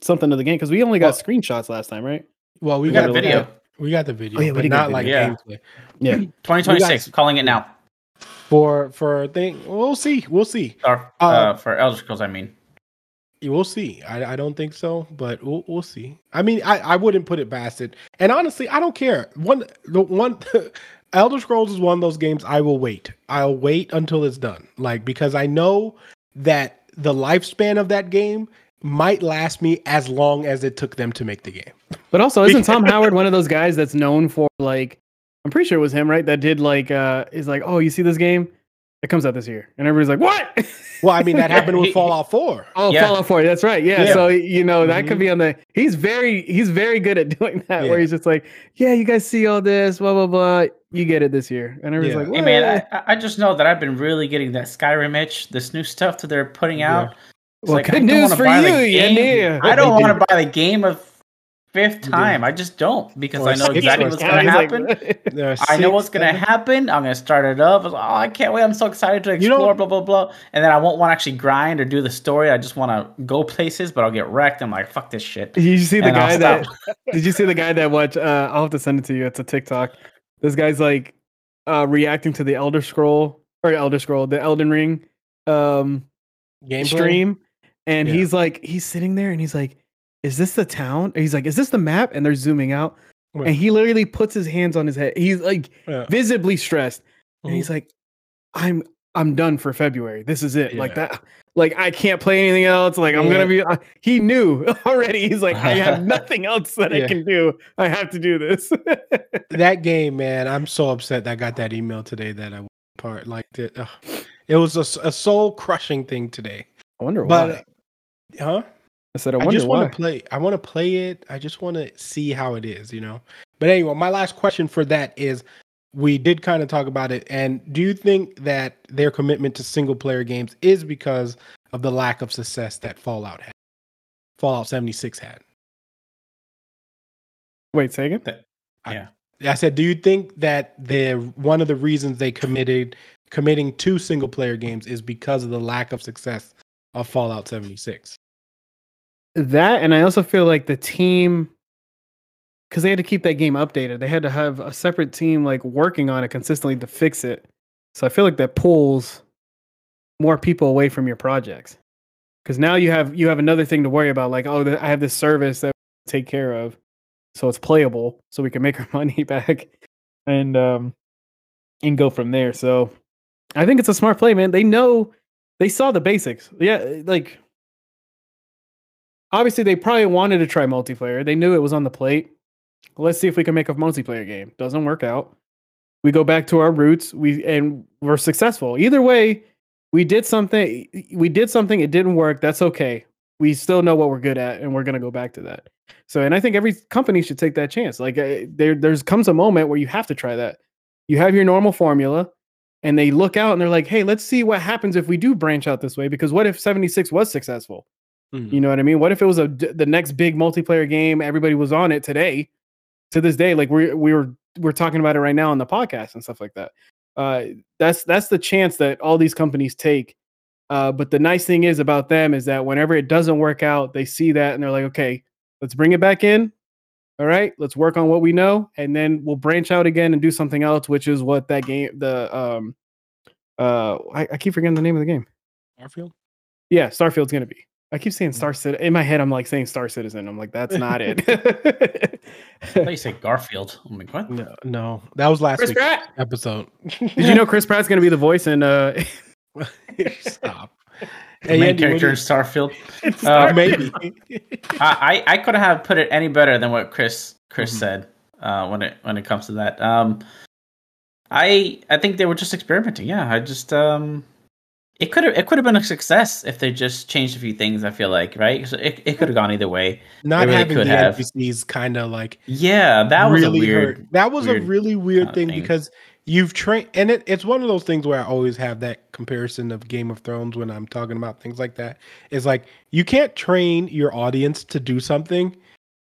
something of the game because we only got well, screenshots last time, right? Well, we, we got, got, a video. At, we got the video, oh, yeah, but not like yeah. gameplay. Yeah, 2026. Got, calling it now. For for thing, we'll see. We'll see. Or, uh, uh, for Elder Scrolls, I mean. We'll see. I, I don't think so, but we'll we'll see. I mean, I, I wouldn't put it past it. And honestly, I don't care. One the one Elder Scrolls is one of those games I will wait. I'll wait until it's done. Like because I know that the lifespan of that game might last me as long as it took them to make the game. But also, isn't Tom Howard one of those guys that's known for like I'm pretty sure it was him, right? That did like uh is like, oh, you see this game? It comes out this year, and everybody's like, "What?" Well, I mean, that happened with Fallout Four. Oh, yeah. Fallout Four. That's right. Yeah. yeah. So you know that mm-hmm. could be on the. He's very he's very good at doing that. Yeah. Where he's just like, "Yeah, you guys see all this, blah blah blah. You get it this year," and everybody's like, what? "Hey man, I, I, just know that I've been really getting that Skyrim itch, this new stuff that they're putting out." It's well, like, good news for you, yeah. I don't want to buy the game of fifth time. I just don't because or I know exactly what's going to happen. Like, I know what's going to happen. I'm going to start it up. oh, I can't wait! I'm so excited to explore. You know, blah blah blah. And then I won't want to actually grind or do the story. I just want to go places, but I'll get wrecked. I'm like, fuck this shit. Did you see the guy that? did you see the guy that watch? Uh, I'll have to send it to you. It's a TikTok. This guy's like uh, reacting to the Elder Scroll or Elder Scroll, the Elden Ring um, Game stream, and yeah. he's like, he's sitting there and he's like is this the town? he's like, is this the map? And they're zooming out. And he literally puts his hands on his head. He's like yeah. visibly stressed. And he's mm-hmm. like, I'm I'm done for February. This is it. Yeah. Like that. Like I can't play anything else. Like I'm gonna be. Uh, he knew already. He's like, I have nothing else that yeah. I can do. I have to do this. that game, man. I'm so upset that I got that email today that I part like it. it was a, a soul crushing thing today. I wonder why. But, huh? I said, I, I just want to play. I want to play it. I just want to see how it is, you know. But anyway, my last question for that is: we did kind of talk about it, and do you think that their commitment to single player games is because of the lack of success that Fallout had? Fallout seventy six had. Wait, say again. That, yeah. I, I said, do you think that the one of the reasons they committed committing to single player games is because of the lack of success of Fallout seventy six? that and i also feel like the team because they had to keep that game updated. They had to have a separate team like working on it consistently to fix it. So i feel like that pulls more people away from your projects. Because now you have you have another thing to worry about like oh i have this service that we take care of so it's playable so we can make our money back and um and go from there. So i think it's a smart play man. They know they saw the basics. Yeah like obviously they probably wanted to try multiplayer. They knew it was on the plate. Let's see if we can make a multiplayer game. Doesn't work out. We go back to our roots. We and we're successful. Either way, we did something. We did something. It didn't work. That's okay. We still know what we're good at, and we're gonna go back to that. So, and I think every company should take that chance. Like uh, there, there's comes a moment where you have to try that. You have your normal formula, and they look out and they're like, "Hey, let's see what happens if we do branch out this way." Because what if 76 was successful? Mm-hmm. You know what I mean? What if it was a the next big multiplayer game? Everybody was on it today. To this day, like we we were we're talking about it right now on the podcast and stuff like that. Uh, that's that's the chance that all these companies take. Uh, but the nice thing is about them is that whenever it doesn't work out, they see that and they're like, okay, let's bring it back in. All right, let's work on what we know, and then we'll branch out again and do something else, which is what that game, the um, uh, I, I keep forgetting the name of the game. Starfield. Yeah, Starfield's gonna be. I keep saying Star Citizen. In my head, I'm like saying Star Citizen. I'm like, that's not it. I you say Garfield. I'm like, what? No, no. That was last Chris week's Pratt. episode. Did you know Chris Pratt's going to be the voice in uh Stop. The hey, main Andy, character in Starfield. Uh, maybe. I, I couldn't have put it any better than what Chris Chris mm-hmm. said uh, when it when it comes to that. Um, I I think they were just experimenting. Yeah, I just um it could have it could have been a success if they just changed a few things. I feel like right, so it, it could have gone either way. Not really having the have. NPCs kind of like yeah, that was really weird. Hurt. That was weird a really weird thing, thing, because you've trained, and it, it's one of those things where I always have that comparison of Game of Thrones when I'm talking about things like that. Is like you can't train your audience to do something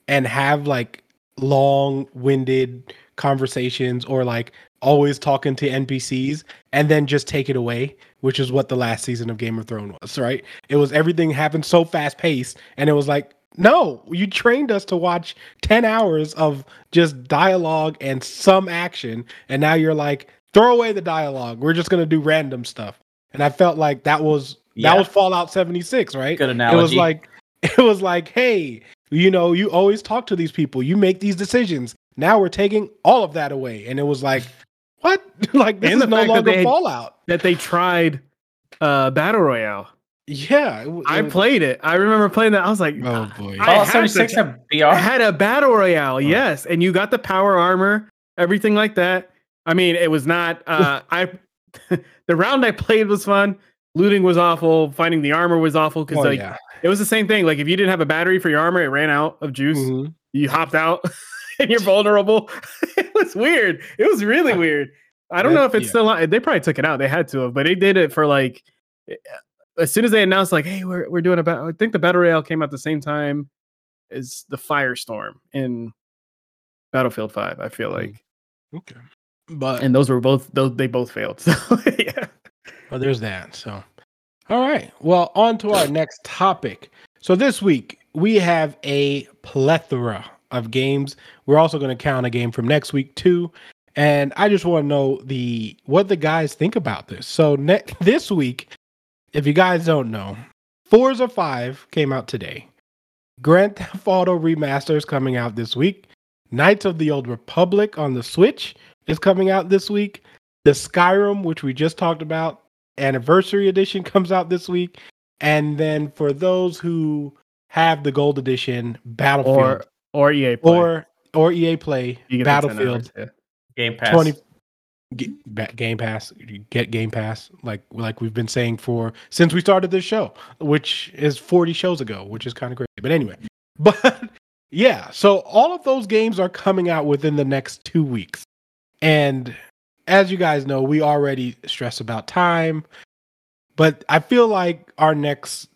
and have like long winded conversations or like always talking to NPCs and then just take it away, which is what the last season of Game of Thrones was, right? It was everything happened so fast paced and it was like, no, you trained us to watch 10 hours of just dialogue and some action and now you're like, throw away the dialogue. We're just going to do random stuff. And I felt like that was yeah. that was Fallout 76, right? Good analogy. It was like it was like, hey, you know, you always talk to these people, you make these decisions. Now we're taking all of that away. And it was like, what? like this and is no longer that Fallout. That they tried uh Battle Royale. Yeah, it, I played it. I remember playing that. I was like, "Oh boy!" Fallout seventy six have VR. I had a battle royale, oh. yes, and you got the power armor, everything like that. I mean, it was not. Uh, I the round I played was fun. Looting was awful. Finding the armor was awful because oh, like yeah. it was the same thing. Like if you didn't have a battery for your armor, it ran out of juice. Mm-hmm. You hopped out and you're vulnerable. it was weird. It was really weird. I don't know if it's yeah. still on. They probably took it out. They had to have, but they did it for like as soon as they announced like, hey, we're we're doing a battle. I think the battle royale came out the same time as the Firestorm in Battlefield Five. I feel mm. like. Okay. But and those were both those they both failed. So yeah. Well, there's that. So, all right. Well, on to our next topic. So this week we have a plethora of games. We're also going to count a game from next week too. And I just want to know the what the guys think about this. So ne- this week, if you guys don't know, Forza 5 came out today. Grand Theft Auto Remaster is coming out this week. Knights of the Old Republic on the Switch is coming out this week. The Skyrim, which we just talked about, Anniversary Edition comes out this week. And then for those who have the Gold Edition, Battlefield or, or EA Play. or or EA Play Battlefield yeah. Game Pass 20 Game Pass, get Game Pass, like like we've been saying for since we started this show, which is 40 shows ago, which is kind of crazy. But anyway, but yeah, so all of those games are coming out within the next two weeks. And as you guys know, we already stress about time, but I feel like our next,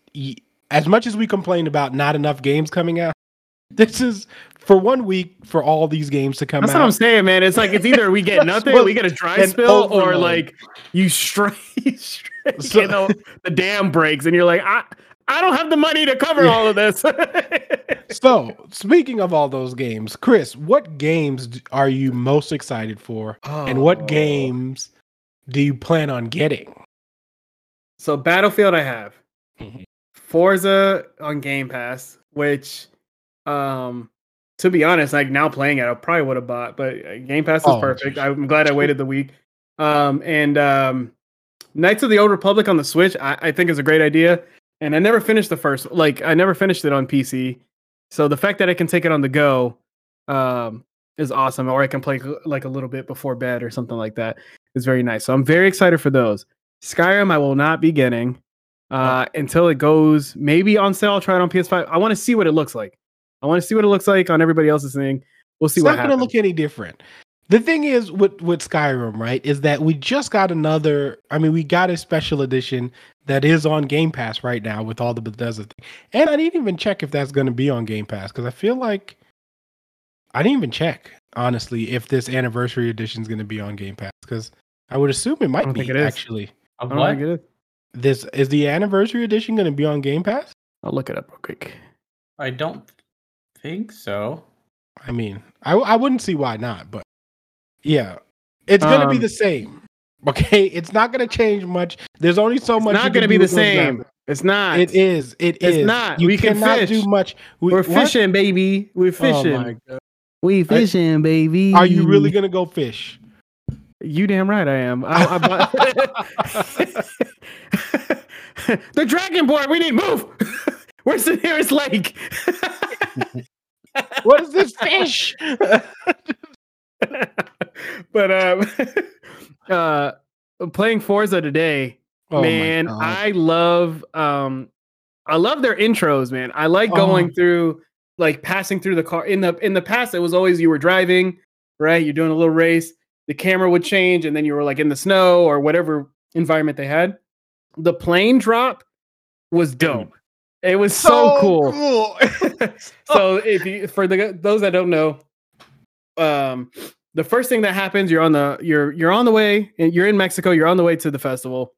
as much as we complain about not enough games coming out, this is for one week for all these games to come That's out. what I'm saying, man. It's like it's either we get nothing, well, we get a dry spill, or like you straight, straight so, you know, the dam breaks, and you're like, I I don't have the money to cover yeah. all of this. so, speaking of all those games, Chris, what games are you most excited for, oh. and what oh. games do you plan on getting? So, Battlefield, I have mm-hmm. Forza on Game Pass, which, um, to be honest, like now playing it, I probably would have bought, but uh, Game Pass is oh, perfect. Geez. I'm glad I waited the week. Um, and um, Knights of the Old Republic on the Switch, I, I think is a great idea and I never finished the first. Like I never finished it on PC. So the fact that I can take it on the go um, is awesome. Or I can play like a little bit before bed or something like that is very nice. So I'm very excited for those. Skyrim I will not be getting uh, until it goes maybe on sale. I'll try it on PS5. I want to see what it looks like. I want to see what it looks like on everybody else's thing. We'll see it's what not going to look any different. The thing is with with Skyrim, right, is that we just got another. I mean, we got a special edition that is on Game Pass right now with all the Bethesda thing. And I didn't even check if that's going to be on Game Pass because I feel like I didn't even check honestly if this anniversary edition is going to be on Game Pass because I would assume it might be it actually. Of what? It is. This is the anniversary edition going to be on Game Pass? I'll look it up real quick. I don't think so. I mean, I I wouldn't see why not, but yeah, it's gonna um, be the same. Okay, it's not gonna change much. There's only so much. It's not gonna be the same. It's not. It is. It it's is. not. You we cannot fish. do much. We, are fishing, baby. We're oh fishing. Oh we fishing, I, baby. Are you really gonna go fish? You damn right I am. I, I the dragon board. We need move. Where's the nearest lake? What is this fish? but um, uh, playing Forza today, oh man, I love um, I love their intros, man. I like going oh. through like passing through the car. In the in the past, it was always you were driving, right? You're doing a little race. The camera would change, and then you were like in the snow or whatever environment they had. The plane drop was dope. It was so, so cool. cool. so if you for the those that don't know, um, the first thing that happens, you're on the you're you're on the way. You're in Mexico. You're on the way to the festival,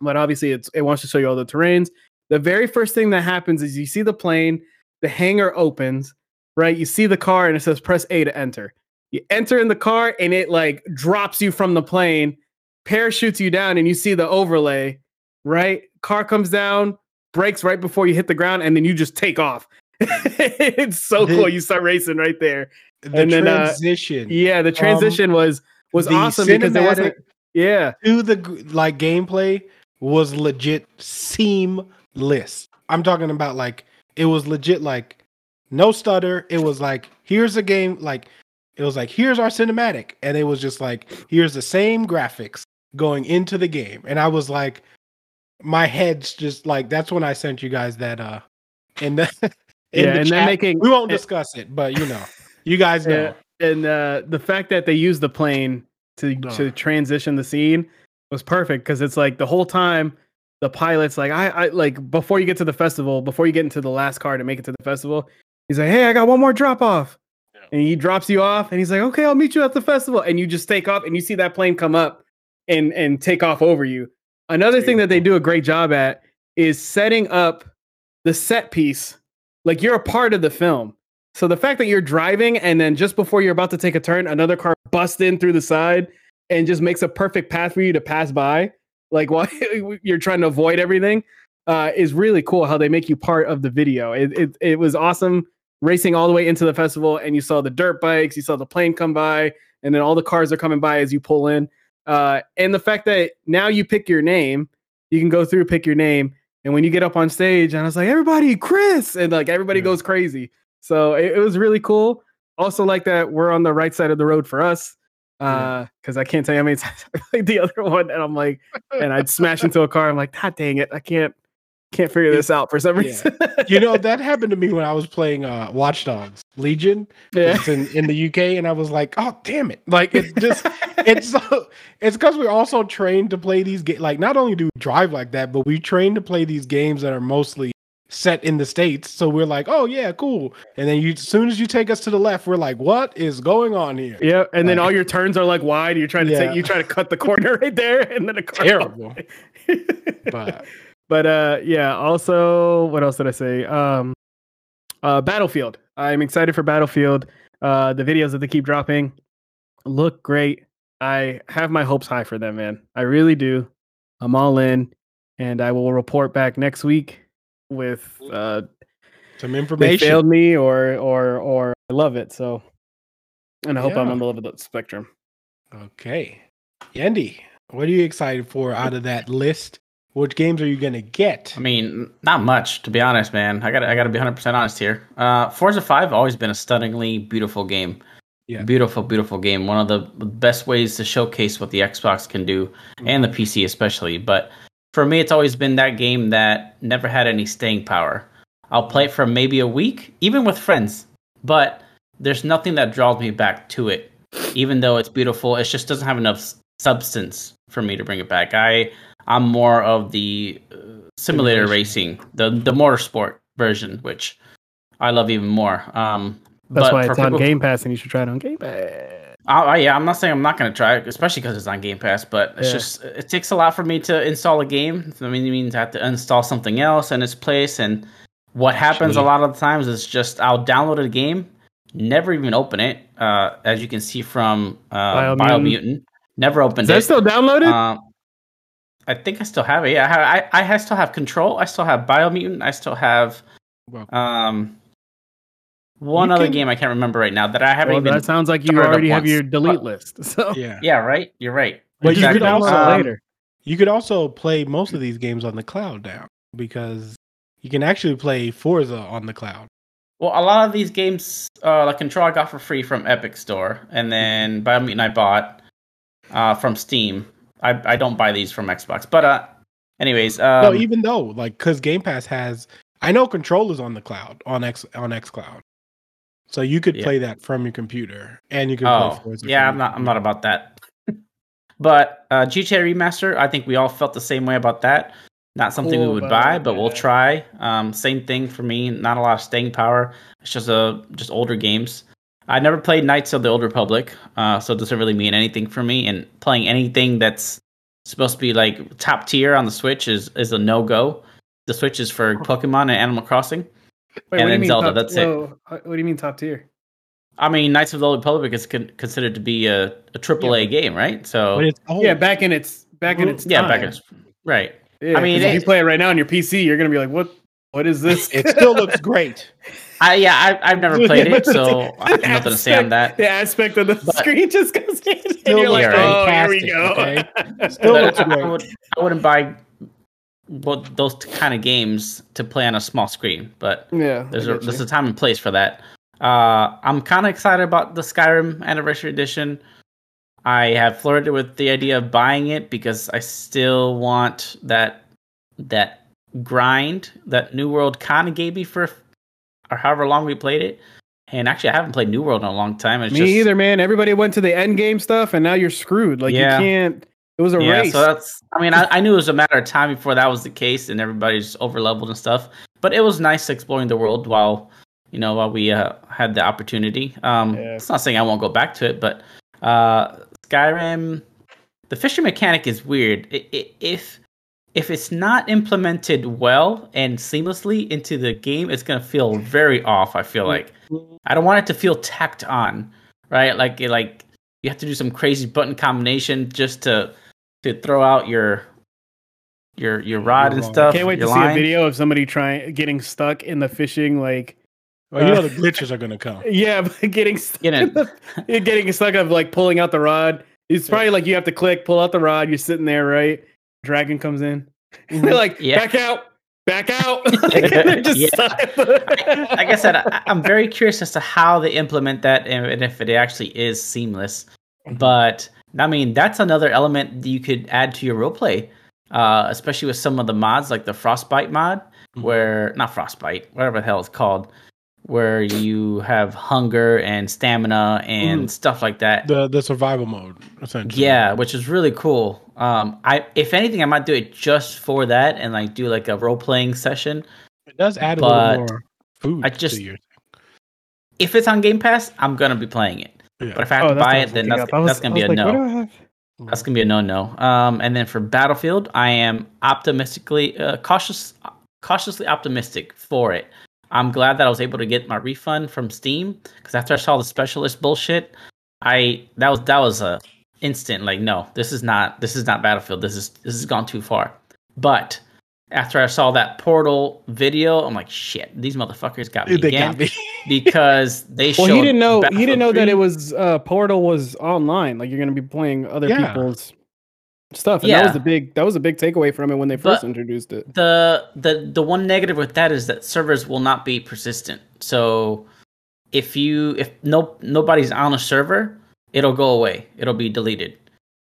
but obviously it's it wants to show you all the terrains. The very first thing that happens is you see the plane, the hangar opens, right? You see the car and it says press A to enter. You enter in the car and it like drops you from the plane, parachutes you down, and you see the overlay, right? Car comes down, brakes right before you hit the ground, and then you just take off. it's so cool. You start racing right there the and transition. Then, uh, yeah, the transition um, was was awesome because there wasn't. Yeah, to the like gameplay was legit seamless. I'm talking about like it was legit like no stutter. It was like here's a game like It was like, here's our cinematic. And it was just like, here's the same graphics going into the game. And I was like, my head's just like that's when I sent you guys that uh in the in yeah, the and chat. then making we won't discuss it, but you know, you guys know. Yeah, and uh the fact that they use the plane to to transition the scene was perfect because it's like the whole time the pilot's like I, I like before you get to the festival, before you get into the last car to make it to the festival, he's like, Hey, I got one more drop off. And he drops you off and he's like, Okay, I'll meet you at the festival. And you just take off and you see that plane come up and and take off over you. Another thing that they do a great job at is setting up the set piece like you're a part of the film. So the fact that you're driving and then just before you're about to take a turn, another car busts in through the side and just makes a perfect path for you to pass by, like while you're trying to avoid everything, uh, is really cool. How they make you part of the video. It, it it was awesome racing all the way into the festival, and you saw the dirt bikes, you saw the plane come by, and then all the cars are coming by as you pull in. Uh, and the fact that now you pick your name, you can go through, pick your name. And when you get up on stage, and I was like, everybody, Chris, and like everybody yeah. goes crazy. So it, it, was really cool. Also, like that we're on the right side of the road for us. Uh, because. I can't tell you how many times I played the other one, and I'm like, and I'd smash into a car. I'm like, God dang it, I can't can't figure this out for some reason. Yeah. you know, that happened to me when I was playing uh Watch Dogs Legion. Yeah. In, in the UK, and I was like, oh damn it. Like it just it's so it's because we're also trained to play these games. Like, not only do we drive like that, but we train to play these games that are mostly set in the states. So we're like, oh yeah, cool. And then you, as soon as you take us to the left, we're like, what is going on here? Yeah, and like, then all your turns are like wide. You're trying to yeah. take, you try to cut the corner right there, and then a car terrible. but but uh, yeah. Also, what else did I say? Um, uh, Battlefield. I'm excited for Battlefield. Uh, the videos that they keep dropping look great. I have my hopes high for them, man. I really do. I'm all in, and I will report back next week with uh, some information. They failed me, or or or I love it. So, and I hope yeah. I'm on the level of the spectrum. Okay, Andy, what are you excited for out of that list? Which games are you gonna get? I mean, not much to be honest, man. I got I got to be 100 percent honest here. Uh, Forza Five always been a stunningly beautiful game. Yeah, beautiful, beautiful game. One of the best ways to showcase what the Xbox can do mm-hmm. and the PC especially. But for me, it's always been that game that never had any staying power. I'll play it for maybe a week, even with friends, but there's nothing that draws me back to it. Even though it's beautiful, it just doesn't have enough substance for me to bring it back. I I'm more of the uh, simulator racing, the the motorsport version, which I love even more. Um, That's why it's on Game Pass, and you should try it on Game Pass. Oh yeah, I'm not saying I'm not going to try it, especially because it's on Game Pass. But it's yeah. just it takes a lot for me to install a game. I mean, it means I have to install something else in its place. And what happens a lot of the times is just I'll download a game, never even open it. Uh, as you can see from uh, Biomutant. Biomutant. never opened is it. Is that still downloaded? Uh, I think I still have it. Yeah, I, I, I still have Control. I still have Biomutant. I still have um one you other can, game I can't remember right now that I haven't well, even. That sounds like you already have your delete list. So yeah, yeah, right. You're right. But exactly. you could also um, later. You could also play most of these games on the cloud now because you can actually play Forza on the cloud. Well, a lot of these games, uh, like Control, I got for free from Epic Store, and then Biomutant I bought uh, from Steam. I I don't buy these from Xbox, but uh, anyways, um, no, even though like because Game Pass has, I know controllers on the cloud on X on X Cloud, so you could yeah. play that from your computer and you could. Oh, yeah, I'm not I'm not about that. but uh, GTA Remaster, I think we all felt the same way about that. Not something cool, we would buy, but we'll try. Um, same thing for me. Not a lot of staying power. It's just a uh, just older games. I never played Knights of the Old Republic, uh, so it doesn't really mean anything for me. And playing anything that's supposed to be like top tier on the Switch is is a no go. The Switch is for Pokemon and Animal Crossing, Wait, and then Zelda. Top, that's whoa, it. What do you mean top tier? I mean, Knights of the Old Republic is con- considered to be a, a AAA yeah. game, right? So yeah, back in its back in its yeah, time. back in its right. Yeah, I mean, if you play it right now on your PC, you're gonna be like, "What? What is this?" it still looks great. I yeah, I, have never played it, so I have nothing to say on that. The aspect of the but screen just goes in, and you're like, "Oh, here we go." Okay? Still looks great. I, would, I wouldn't buy well, those kind of games to play on a small screen, but yeah, there's a, there's a time and place for that. Uh, I'm kind of excited about the Skyrim Anniversary Edition. I have flirted with the idea of buying it because I still want that that grind that New World kind of gave me for or however long we played it. And actually, I haven't played New World in a long time. It's me just, either, man. Everybody went to the end game stuff, and now you're screwed. Like yeah. you can't. It was a yeah, race. So that's. I mean, I, I, knew it was a matter of time before that was the case, and everybody's over leveled and stuff. But it was nice exploring the world while you know while we uh, had the opportunity. Um, yeah. It's not saying I won't go back to it, but uh, Skyrim, the fishing mechanic is weird. It, it, if if it's not implemented well and seamlessly into the game, it's gonna feel very off. I feel like I don't want it to feel tacked on, right? Like like you have to do some crazy button combination just to to throw out your your your rod and stuff. I can't wait to line. see a video of somebody trying getting stuck in the fishing like. Well, you uh, know the glitches are gonna come. Yeah, getting stuck, the, getting stuck of like pulling out the rod. It's probably like you have to click, pull out the rod. You're sitting there, right? Dragon comes in. They're mm-hmm. like, yeah. back out, back out. yeah. like I said, I, am very curious as to how they implement that and if it actually is seamless. Mm-hmm. But I mean, that's another element that you could add to your roleplay, uh, especially with some of the mods like the Frostbite mod, mm-hmm. where not Frostbite, whatever the hell it's called, where you have hunger and stamina and mm. stuff like that. The the survival mode, essentially. Yeah, which is really cool. Um, I if anything, I might do it just for that and like do like a role playing session. It does add a little more food. I just if it's on Game Pass, I'm gonna be playing it. Yeah. But if I have oh, to buy it, then that's, was, that's gonna be a like, no. That's gonna be a no no. Um, and then for Battlefield, I am optimistically uh, cautious, cautiously optimistic for it. I'm glad that I was able to get my refund from Steam because after I saw the specialist bullshit, I that was that was a instant like no, this is not this is not Battlefield. This is this has gone too far. But after I saw that Portal video, I'm like, shit, these motherfuckers got me they again got me. because they. Well, he didn't know. He didn't know that it was uh, Portal was online. Like you're going to be playing other yeah. people's stuff. And yeah. that was the big that was a big takeaway from it when they first but introduced it. The the the one negative with that is that servers will not be persistent. So if you if no nobody's on a server, it'll go away. It'll be deleted.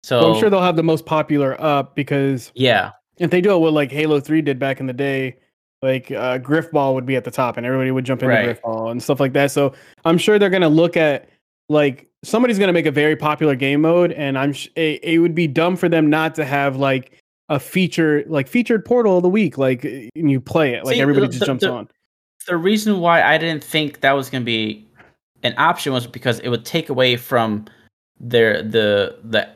So well, I'm sure they'll have the most popular up because yeah, if they do it what like Halo Three did back in the day, like uh, Grifball would be at the top and everybody would jump into right. Grifball and stuff like that. So I'm sure they're gonna look at like somebody's going to make a very popular game mode and i'm sh- it, it, would be dumb for them not to have like a feature like featured portal of the week like and you play it like See, everybody the, just jumps the, on the reason why i didn't think that was going to be an option was because it would take away from their the the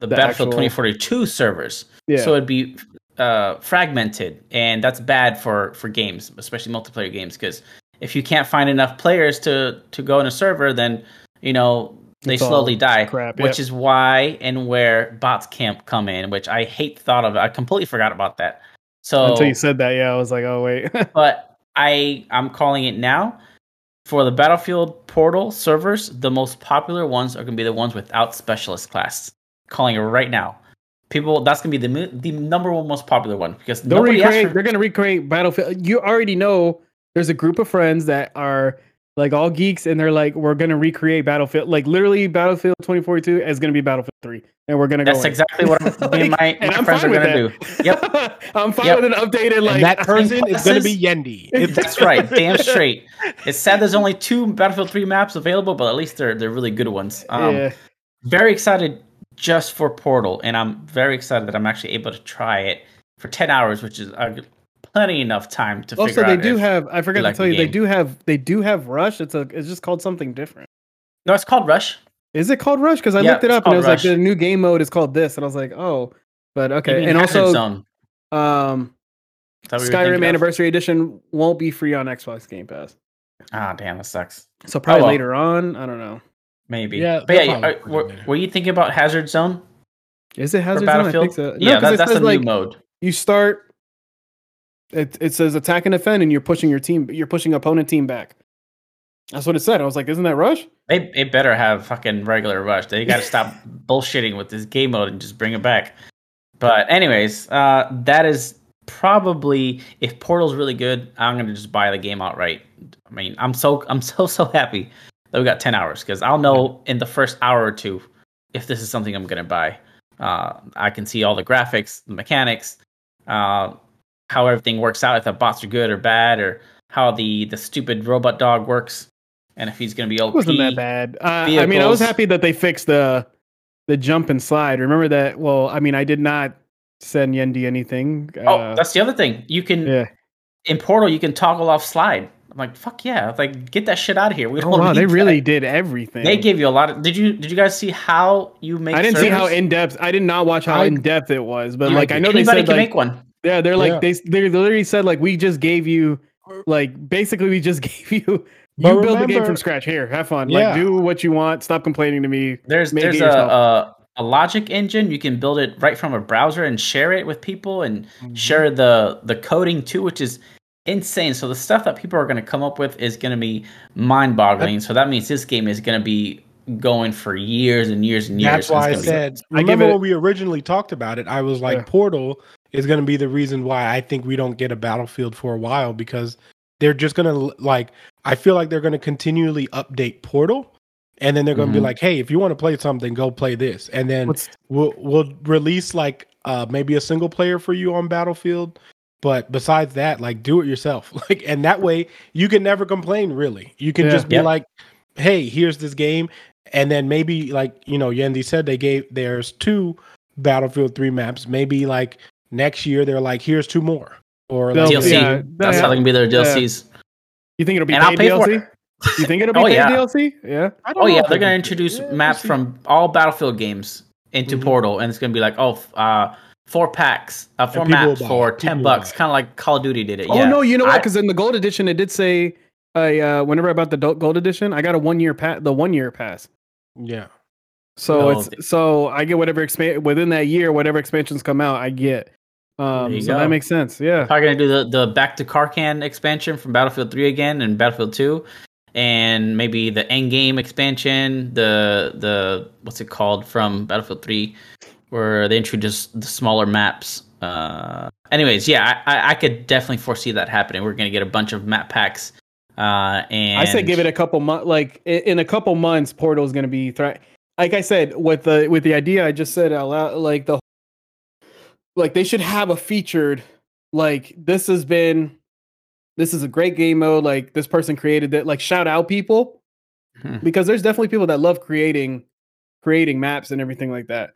the, the battlefield actual... 2042 servers yeah. so it'd be uh fragmented and that's bad for for games especially multiplayer games because if you can't find enough players to to go in a server then you know they it's slowly die, crap, which is why and where bots camp come in, which I hate thought of. I completely forgot about that. So until you said that, yeah, I was like, oh wait. but I I'm calling it now. For the Battlefield Portal servers, the most popular ones are going to be the ones without specialist class. Calling it right now. People, that's going to be the the number one most popular one because they'll recreate. For- they're going to recreate Battlefield. You already know there's a group of friends that are like all geeks, and they're like, we're gonna recreate Battlefield, like literally Battlefield 2042 is gonna be Battlefield 3, and we're gonna That's go. exactly what I'm, like, my, and I'm friends are gonna do. Yep, I'm fine yep. with an updated like and that person is gonna be Yendi. That's right, damn straight. It's sad there's only two Battlefield 3 maps available, but at least they're they're really good ones. Um, yeah. Very excited just for Portal, and I'm very excited that I'm actually able to try it for 10 hours, which is plenty enough time to also, they do have. I forgot to tell you, they do have. They do have Rush. It's a. It's just called something different. No, it's called Rush. Is it called Rush? Because I yeah, looked it up and it was Rush. like the new game mode is called this, and I was like, oh, but okay. And also, Zone. um, Skyrim Anniversary of? Edition won't be free on Xbox Game Pass. Ah, damn, that sucks. So probably oh, well. later on. I don't know. Maybe. Yeah. But yeah, are, were, were, you thinking about Hazard Zone? Is it Hazard Zone? I think so. No, yeah, that, that's the like, new mode. You start it it says attack and defend, and you're pushing your team, you're pushing opponent team back. That's what it said. I was like, isn't that Rush? They, they better have fucking regular Rush. They got to stop bullshitting with this game mode and just bring it back. But anyways, uh, that is probably if Portal's really good, I'm gonna just buy the game outright I mean, I'm so I'm so so happy that we got 10 hours because I'll know in the first hour or two if this is something I'm gonna buy. Uh, I can see all the graphics, the mechanics, uh, how everything works out, if the bots are good or bad, or how the the stupid robot dog works, and if he's gonna be OP. It wasn't that bad. Uh, I mean, I was happy that they fixed the the jump and slide. Remember that? Well, I mean, I did not send Yendi anything. Oh, uh, that's the other thing. You can yeah. in Portal you can toggle off slide. I'm like, fuck yeah! Like, get that shit out of here. We oh, don't. Oh, wow, they really did everything. They gave you a lot of. Did you Did you guys see how you make? I didn't servers? see how in depth. I did not watch how in depth it was, but like I know they said can like, make one. Yeah, they're like yeah. they they literally said like we just gave you like basically we just gave you you build remember, the game from scratch. Here, have fun. Yeah. Like do what you want. Stop complaining to me. There's there's a, a, a logic engine. You can build it right from a browser and share it with people and mm-hmm. share the the coding too, which is insane. So the stuff that people are going to come up with is going to be mind-boggling. So that means this game is going to be going for years and years and years. That's why I said. Be, remember I when we originally talked about it? I was like, yeah. Portal is going to be the reason why I think we don't get a Battlefield for a while because they're just going to like. I feel like they're going to continually update Portal. And then they're going to mm-hmm. be like, "Hey, if you want to play something, go play this." And then What's... we'll we'll release like uh, maybe a single player for you on Battlefield, but besides that, like do it yourself. Like and that way you can never complain really. You can yeah. just be yep. like, "Hey, here's this game." And then maybe like, you know, Yendi said they gave there's two Battlefield 3 maps. Maybe like next year they're like, "Here's two more." Or like, DLC. Yeah, That's how they can be their DLCs. You think it'll be and paid DLC? You think it'll be oh, paid yeah. DLC? Yeah. Oh yeah, they're gonna introduce yeah, maps from all Battlefield games into mm-hmm. Portal, and it's gonna be like, oh, uh, four packs, uh, four maps for ten bucks, kind of like Call of Duty did it. Oh yeah. no, you know what? Because in the Gold Edition, it did say, I uh, whenever I bought the Gold Edition, I got a one year pass, the one year pass. Yeah. So no, it's so I get whatever expan within that year, whatever expansions come out, I get. Um, so go. that makes sense. Yeah. Probably gonna do the the back to Karkand expansion from Battlefield Three again and Battlefield Two, and maybe the end game expansion, the the what's it called from Battlefield Three, where they introduced the smaller maps. Uh, anyways, yeah, I, I could definitely foresee that happening. We're gonna get a bunch of map packs. Uh, and I say give it a couple months. Like in a couple months, Portal is gonna be. Thre- like I said, with the with the idea I just said out loud, like the like they should have a featured like this has been this is a great game mode like this person created it like shout out people. Hmm. because there's definitely people that love creating creating maps and everything like that.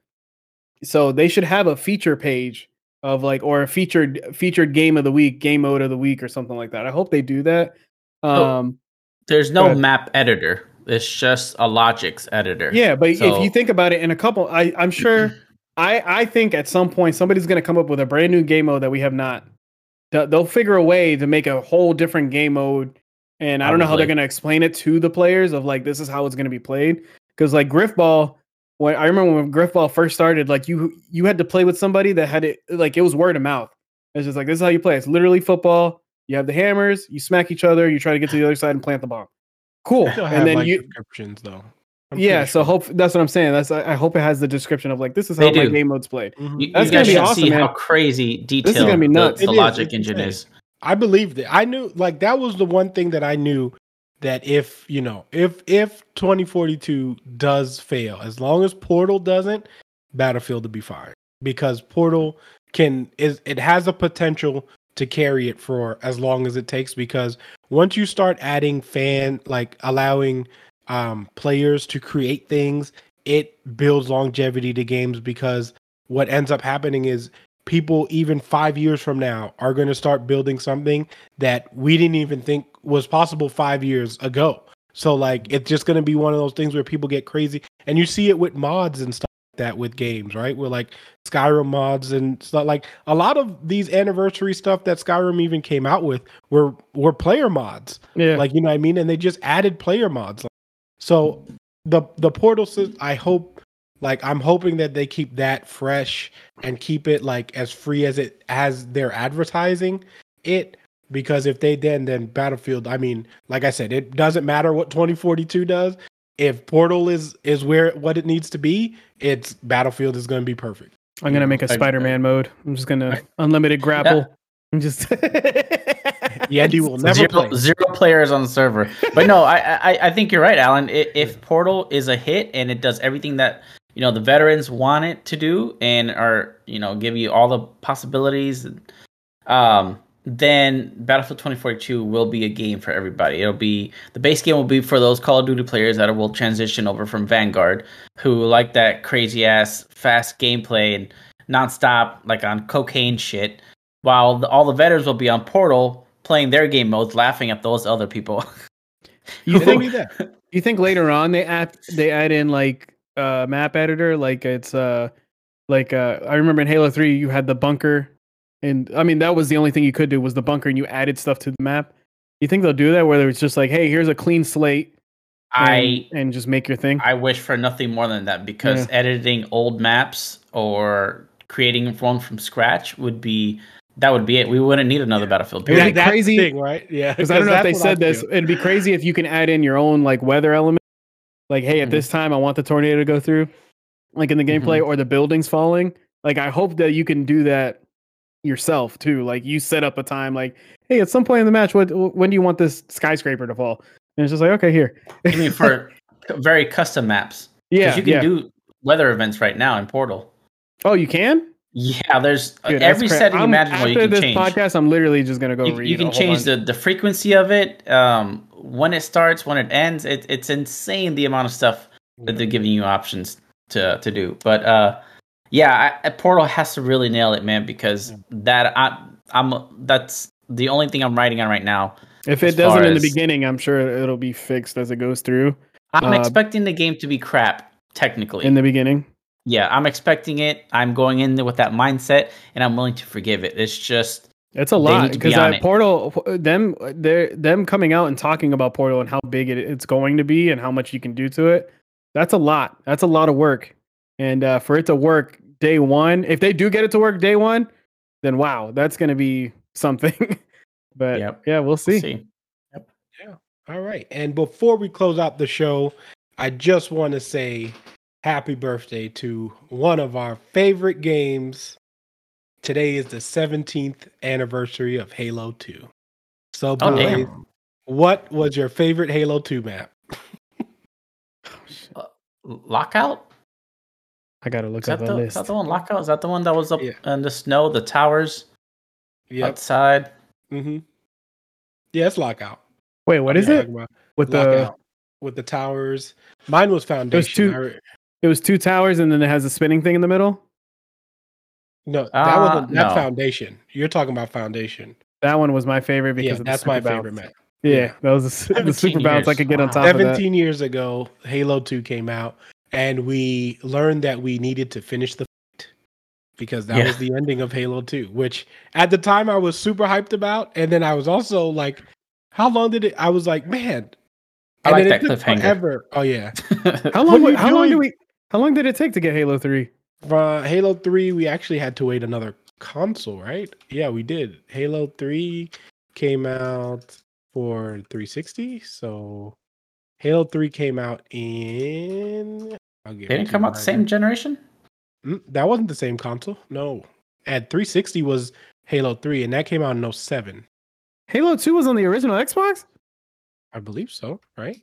So they should have a feature page of like or a featured featured game of the week game mode of the week or something like that. I hope they do that. Oh, um there's no map editor. It's just a logics editor. Yeah but so. if you think about it in a couple i i'm sure I I think at some point somebody's going to come up with a brand new game mode that we have not. They'll figure a way to make a whole different game mode, and I don't know how they're going to explain it to the players of like this is how it's going to be played. Because like Grifball, when I remember when Grifball first started, like you you had to play with somebody that had it like it was word of mouth. It's just like this is how you play. It's literally football. You have the hammers, you smack each other, you try to get to the other side and plant the bomb. Cool. And then like you descriptions though. I'm yeah, so hope that's what I'm saying. That's I hope it has the description of like this is how my game mode's played. Mm-hmm. You, that's you gonna be awesome, see man. how crazy detailed this is gonna be nuts. the, the logic engine is. I believed it. I knew like that was the one thing that I knew that if you know if if 2042 does fail, as long as Portal doesn't, Battlefield to be fine because Portal can is it has a potential to carry it for as long as it takes because once you start adding fan like allowing um, players to create things, it builds longevity to games because what ends up happening is people even five years from now are going to start building something that we didn't even think was possible five years ago. So like it's just going to be one of those things where people get crazy, and you see it with mods and stuff like that with games, right? Where like Skyrim mods and stuff like a lot of these anniversary stuff that Skyrim even came out with were were player mods. Yeah, like you know what I mean, and they just added player mods. So the the portal I hope like I'm hoping that they keep that fresh and keep it like as free as it as they're advertising it because if they then then Battlefield I mean like I said it doesn't matter what 2042 does if Portal is is where what it needs to be it's Battlefield is going to be perfect. I'm going to make a Spider-Man mode. I'm just going to unlimited grapple. I'm just Yendi will never zero, play. zero players on the server. But no, I, I I think you're right, Alan. If, if Portal is a hit and it does everything that you know the veterans want it to do and are you know give you all the possibilities, um, then Battlefield 2042 will be a game for everybody. It'll be the base game will be for those Call of Duty players that will transition over from Vanguard, who like that crazy ass fast gameplay and nonstop like on cocaine shit while the, all the veterans will be on Portal playing their game modes, laughing at those other people. you think that? You think later on they add they add in like uh map editor, like it's uh like uh I remember in Halo Three you had the bunker, and I mean that was the only thing you could do was the bunker, and you added stuff to the map. You think they'll do that? Whether it's just like, hey, here's a clean slate. And, I and just make your thing. I wish for nothing more than that because yeah. editing old maps or creating one from scratch would be that would be it. We wouldn't need another Battlefield. It would be crazy, thing, right? Yeah, because I don't know if they said this. It'd be crazy if you can add in your own like weather element. Like, hey, at mm-hmm. this time, I want the tornado to go through, like in the gameplay, mm-hmm. or the buildings falling. Like, I hope that you can do that yourself too. Like, you set up a time, like, hey, at some point in the match, what when do you want this skyscraper to fall? And it's just like, okay, here. I mean, for very custom maps. Yeah, you can yeah. do weather events right now in Portal. Oh, you can? Yeah, there's Dude, every setting imaginable you can change. After this change. podcast, I'm literally just gonna go you, read. You can change the, the frequency of it, um, when it starts, when it ends. It, it's insane the amount of stuff that they're giving you options to to do. But uh, yeah, I, Portal has to really nail it, man, because that I, I'm that's the only thing I'm writing on right now. If it doesn't in the beginning, I'm sure it'll be fixed as it goes through. I'm uh, expecting the game to be crap technically in the beginning yeah, I'm expecting it. I'm going in there with that mindset, and I'm willing to forgive it. It's just it's a lot because be uh, Portal, them, they them coming out and talking about Portal and how big it, it's going to be and how much you can do to it. That's a lot. That's a lot of work, and uh, for it to work day one, if they do get it to work day one, then wow, that's going to be something. but yep. yeah, we'll see. we'll see. Yep. Yeah. All right. And before we close out the show, I just want to say happy birthday to one of our favorite games. Today is the 17th anniversary of Halo 2. So, boys, oh, what was your favorite Halo 2 map? uh, lockout? I gotta look is at the, the, list. Is that the one lockout? Is that the one that was up yeah. in the snow, the towers yep. outside? Mm-hmm. Yeah, it's lockout. Wait, what is it? With lockout. the with the towers. Mine was foundation. It was two, it was two towers, and then it has a spinning thing in the middle. No, that uh, was a, that no. foundation. You're talking about foundation. That one was my favorite because yeah, that's my bounce. favorite map. Yeah, yeah, that was a, the super years. bounce I could get wow. on top 17 years ago, Halo 2 came out, and we learned that we needed to finish the fight because that yeah. was the ending of Halo 2, which at the time I was super hyped about. And then I was also like, how long did it? I was like, man. I like that cliffhanger. Forever. Oh, yeah. how long, how long do we. How long did it take to get Halo 3? Uh, Halo 3, we actually had to wait another console, right? Yeah, we did. Halo 3 came out for 360. So Halo 3 came out in. I'll get didn't come out the same generation? Mm, that wasn't the same console. No. At 360 was Halo 3, and that came out in 07. Halo 2 was on the original Xbox? I believe so, right?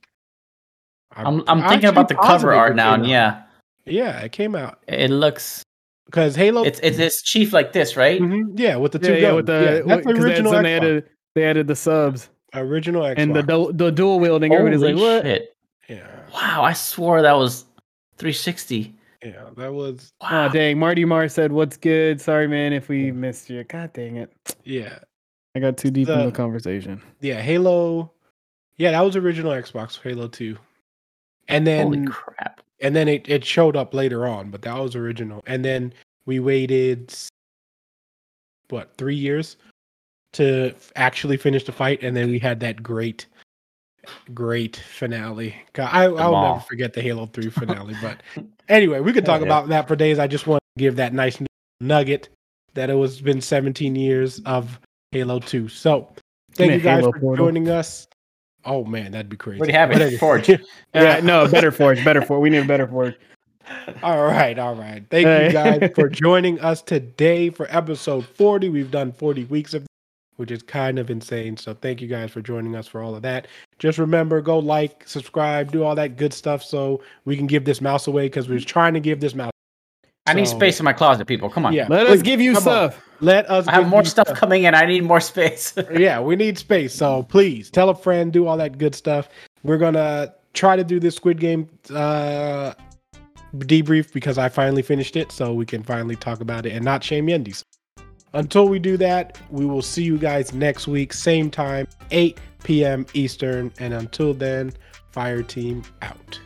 I'm, I'm, I'm thinking about the cover art now, and yeah. Yeah, it came out. It looks because Halo. It's it's this chief like this, right? Mm-hmm. Yeah, with the two yeah, yeah, with the yeah, that's the original. They, they added they added the subs. Original Xbox. and the the dual wielding. Everybody's like, what? Shit. Yeah. Wow, I swore that was 360. Yeah, that was. Wow. Oh dang! Marty Mar said, "What's good? Sorry, man, if we missed you. God dang it. Yeah, I got too deep the, in the conversation. Yeah, Halo. Yeah, that was original Xbox Halo Two, and then holy crap! And then it, it showed up later on, but that was original. And then we waited what three years to actually finish the fight, and then we had that great, great finale. I I'll never forget the Halo Three finale. but anyway, we could talk yeah. about that for days. I just want to give that nice nugget that it was been 17 years of Halo Two. So thank you guys Halo for portal. joining us. Oh man, that'd be crazy. What do you have it? Forge. yeah, no, better Forge, better Forge. We need a better Forge. All right, all right. Thank you guys for joining us today for episode 40. We've done 40 weeks of which is kind of insane. So thank you guys for joining us for all of that. Just remember, go like, subscribe, do all that good stuff so we can give this mouse away because we're trying to give this mouse. I so, need space in my closet, people. Come on. Yeah. Let please, us give you stuff. On. Let us I have more stuff, stuff coming in. I need more space. yeah, we need space. So please tell a friend, do all that good stuff. We're gonna try to do this Squid Game uh debrief because I finally finished it, so we can finally talk about it and not shame Yendies. Until we do that, we will see you guys next week, same time, 8 p.m. Eastern. And until then, Fire Team out.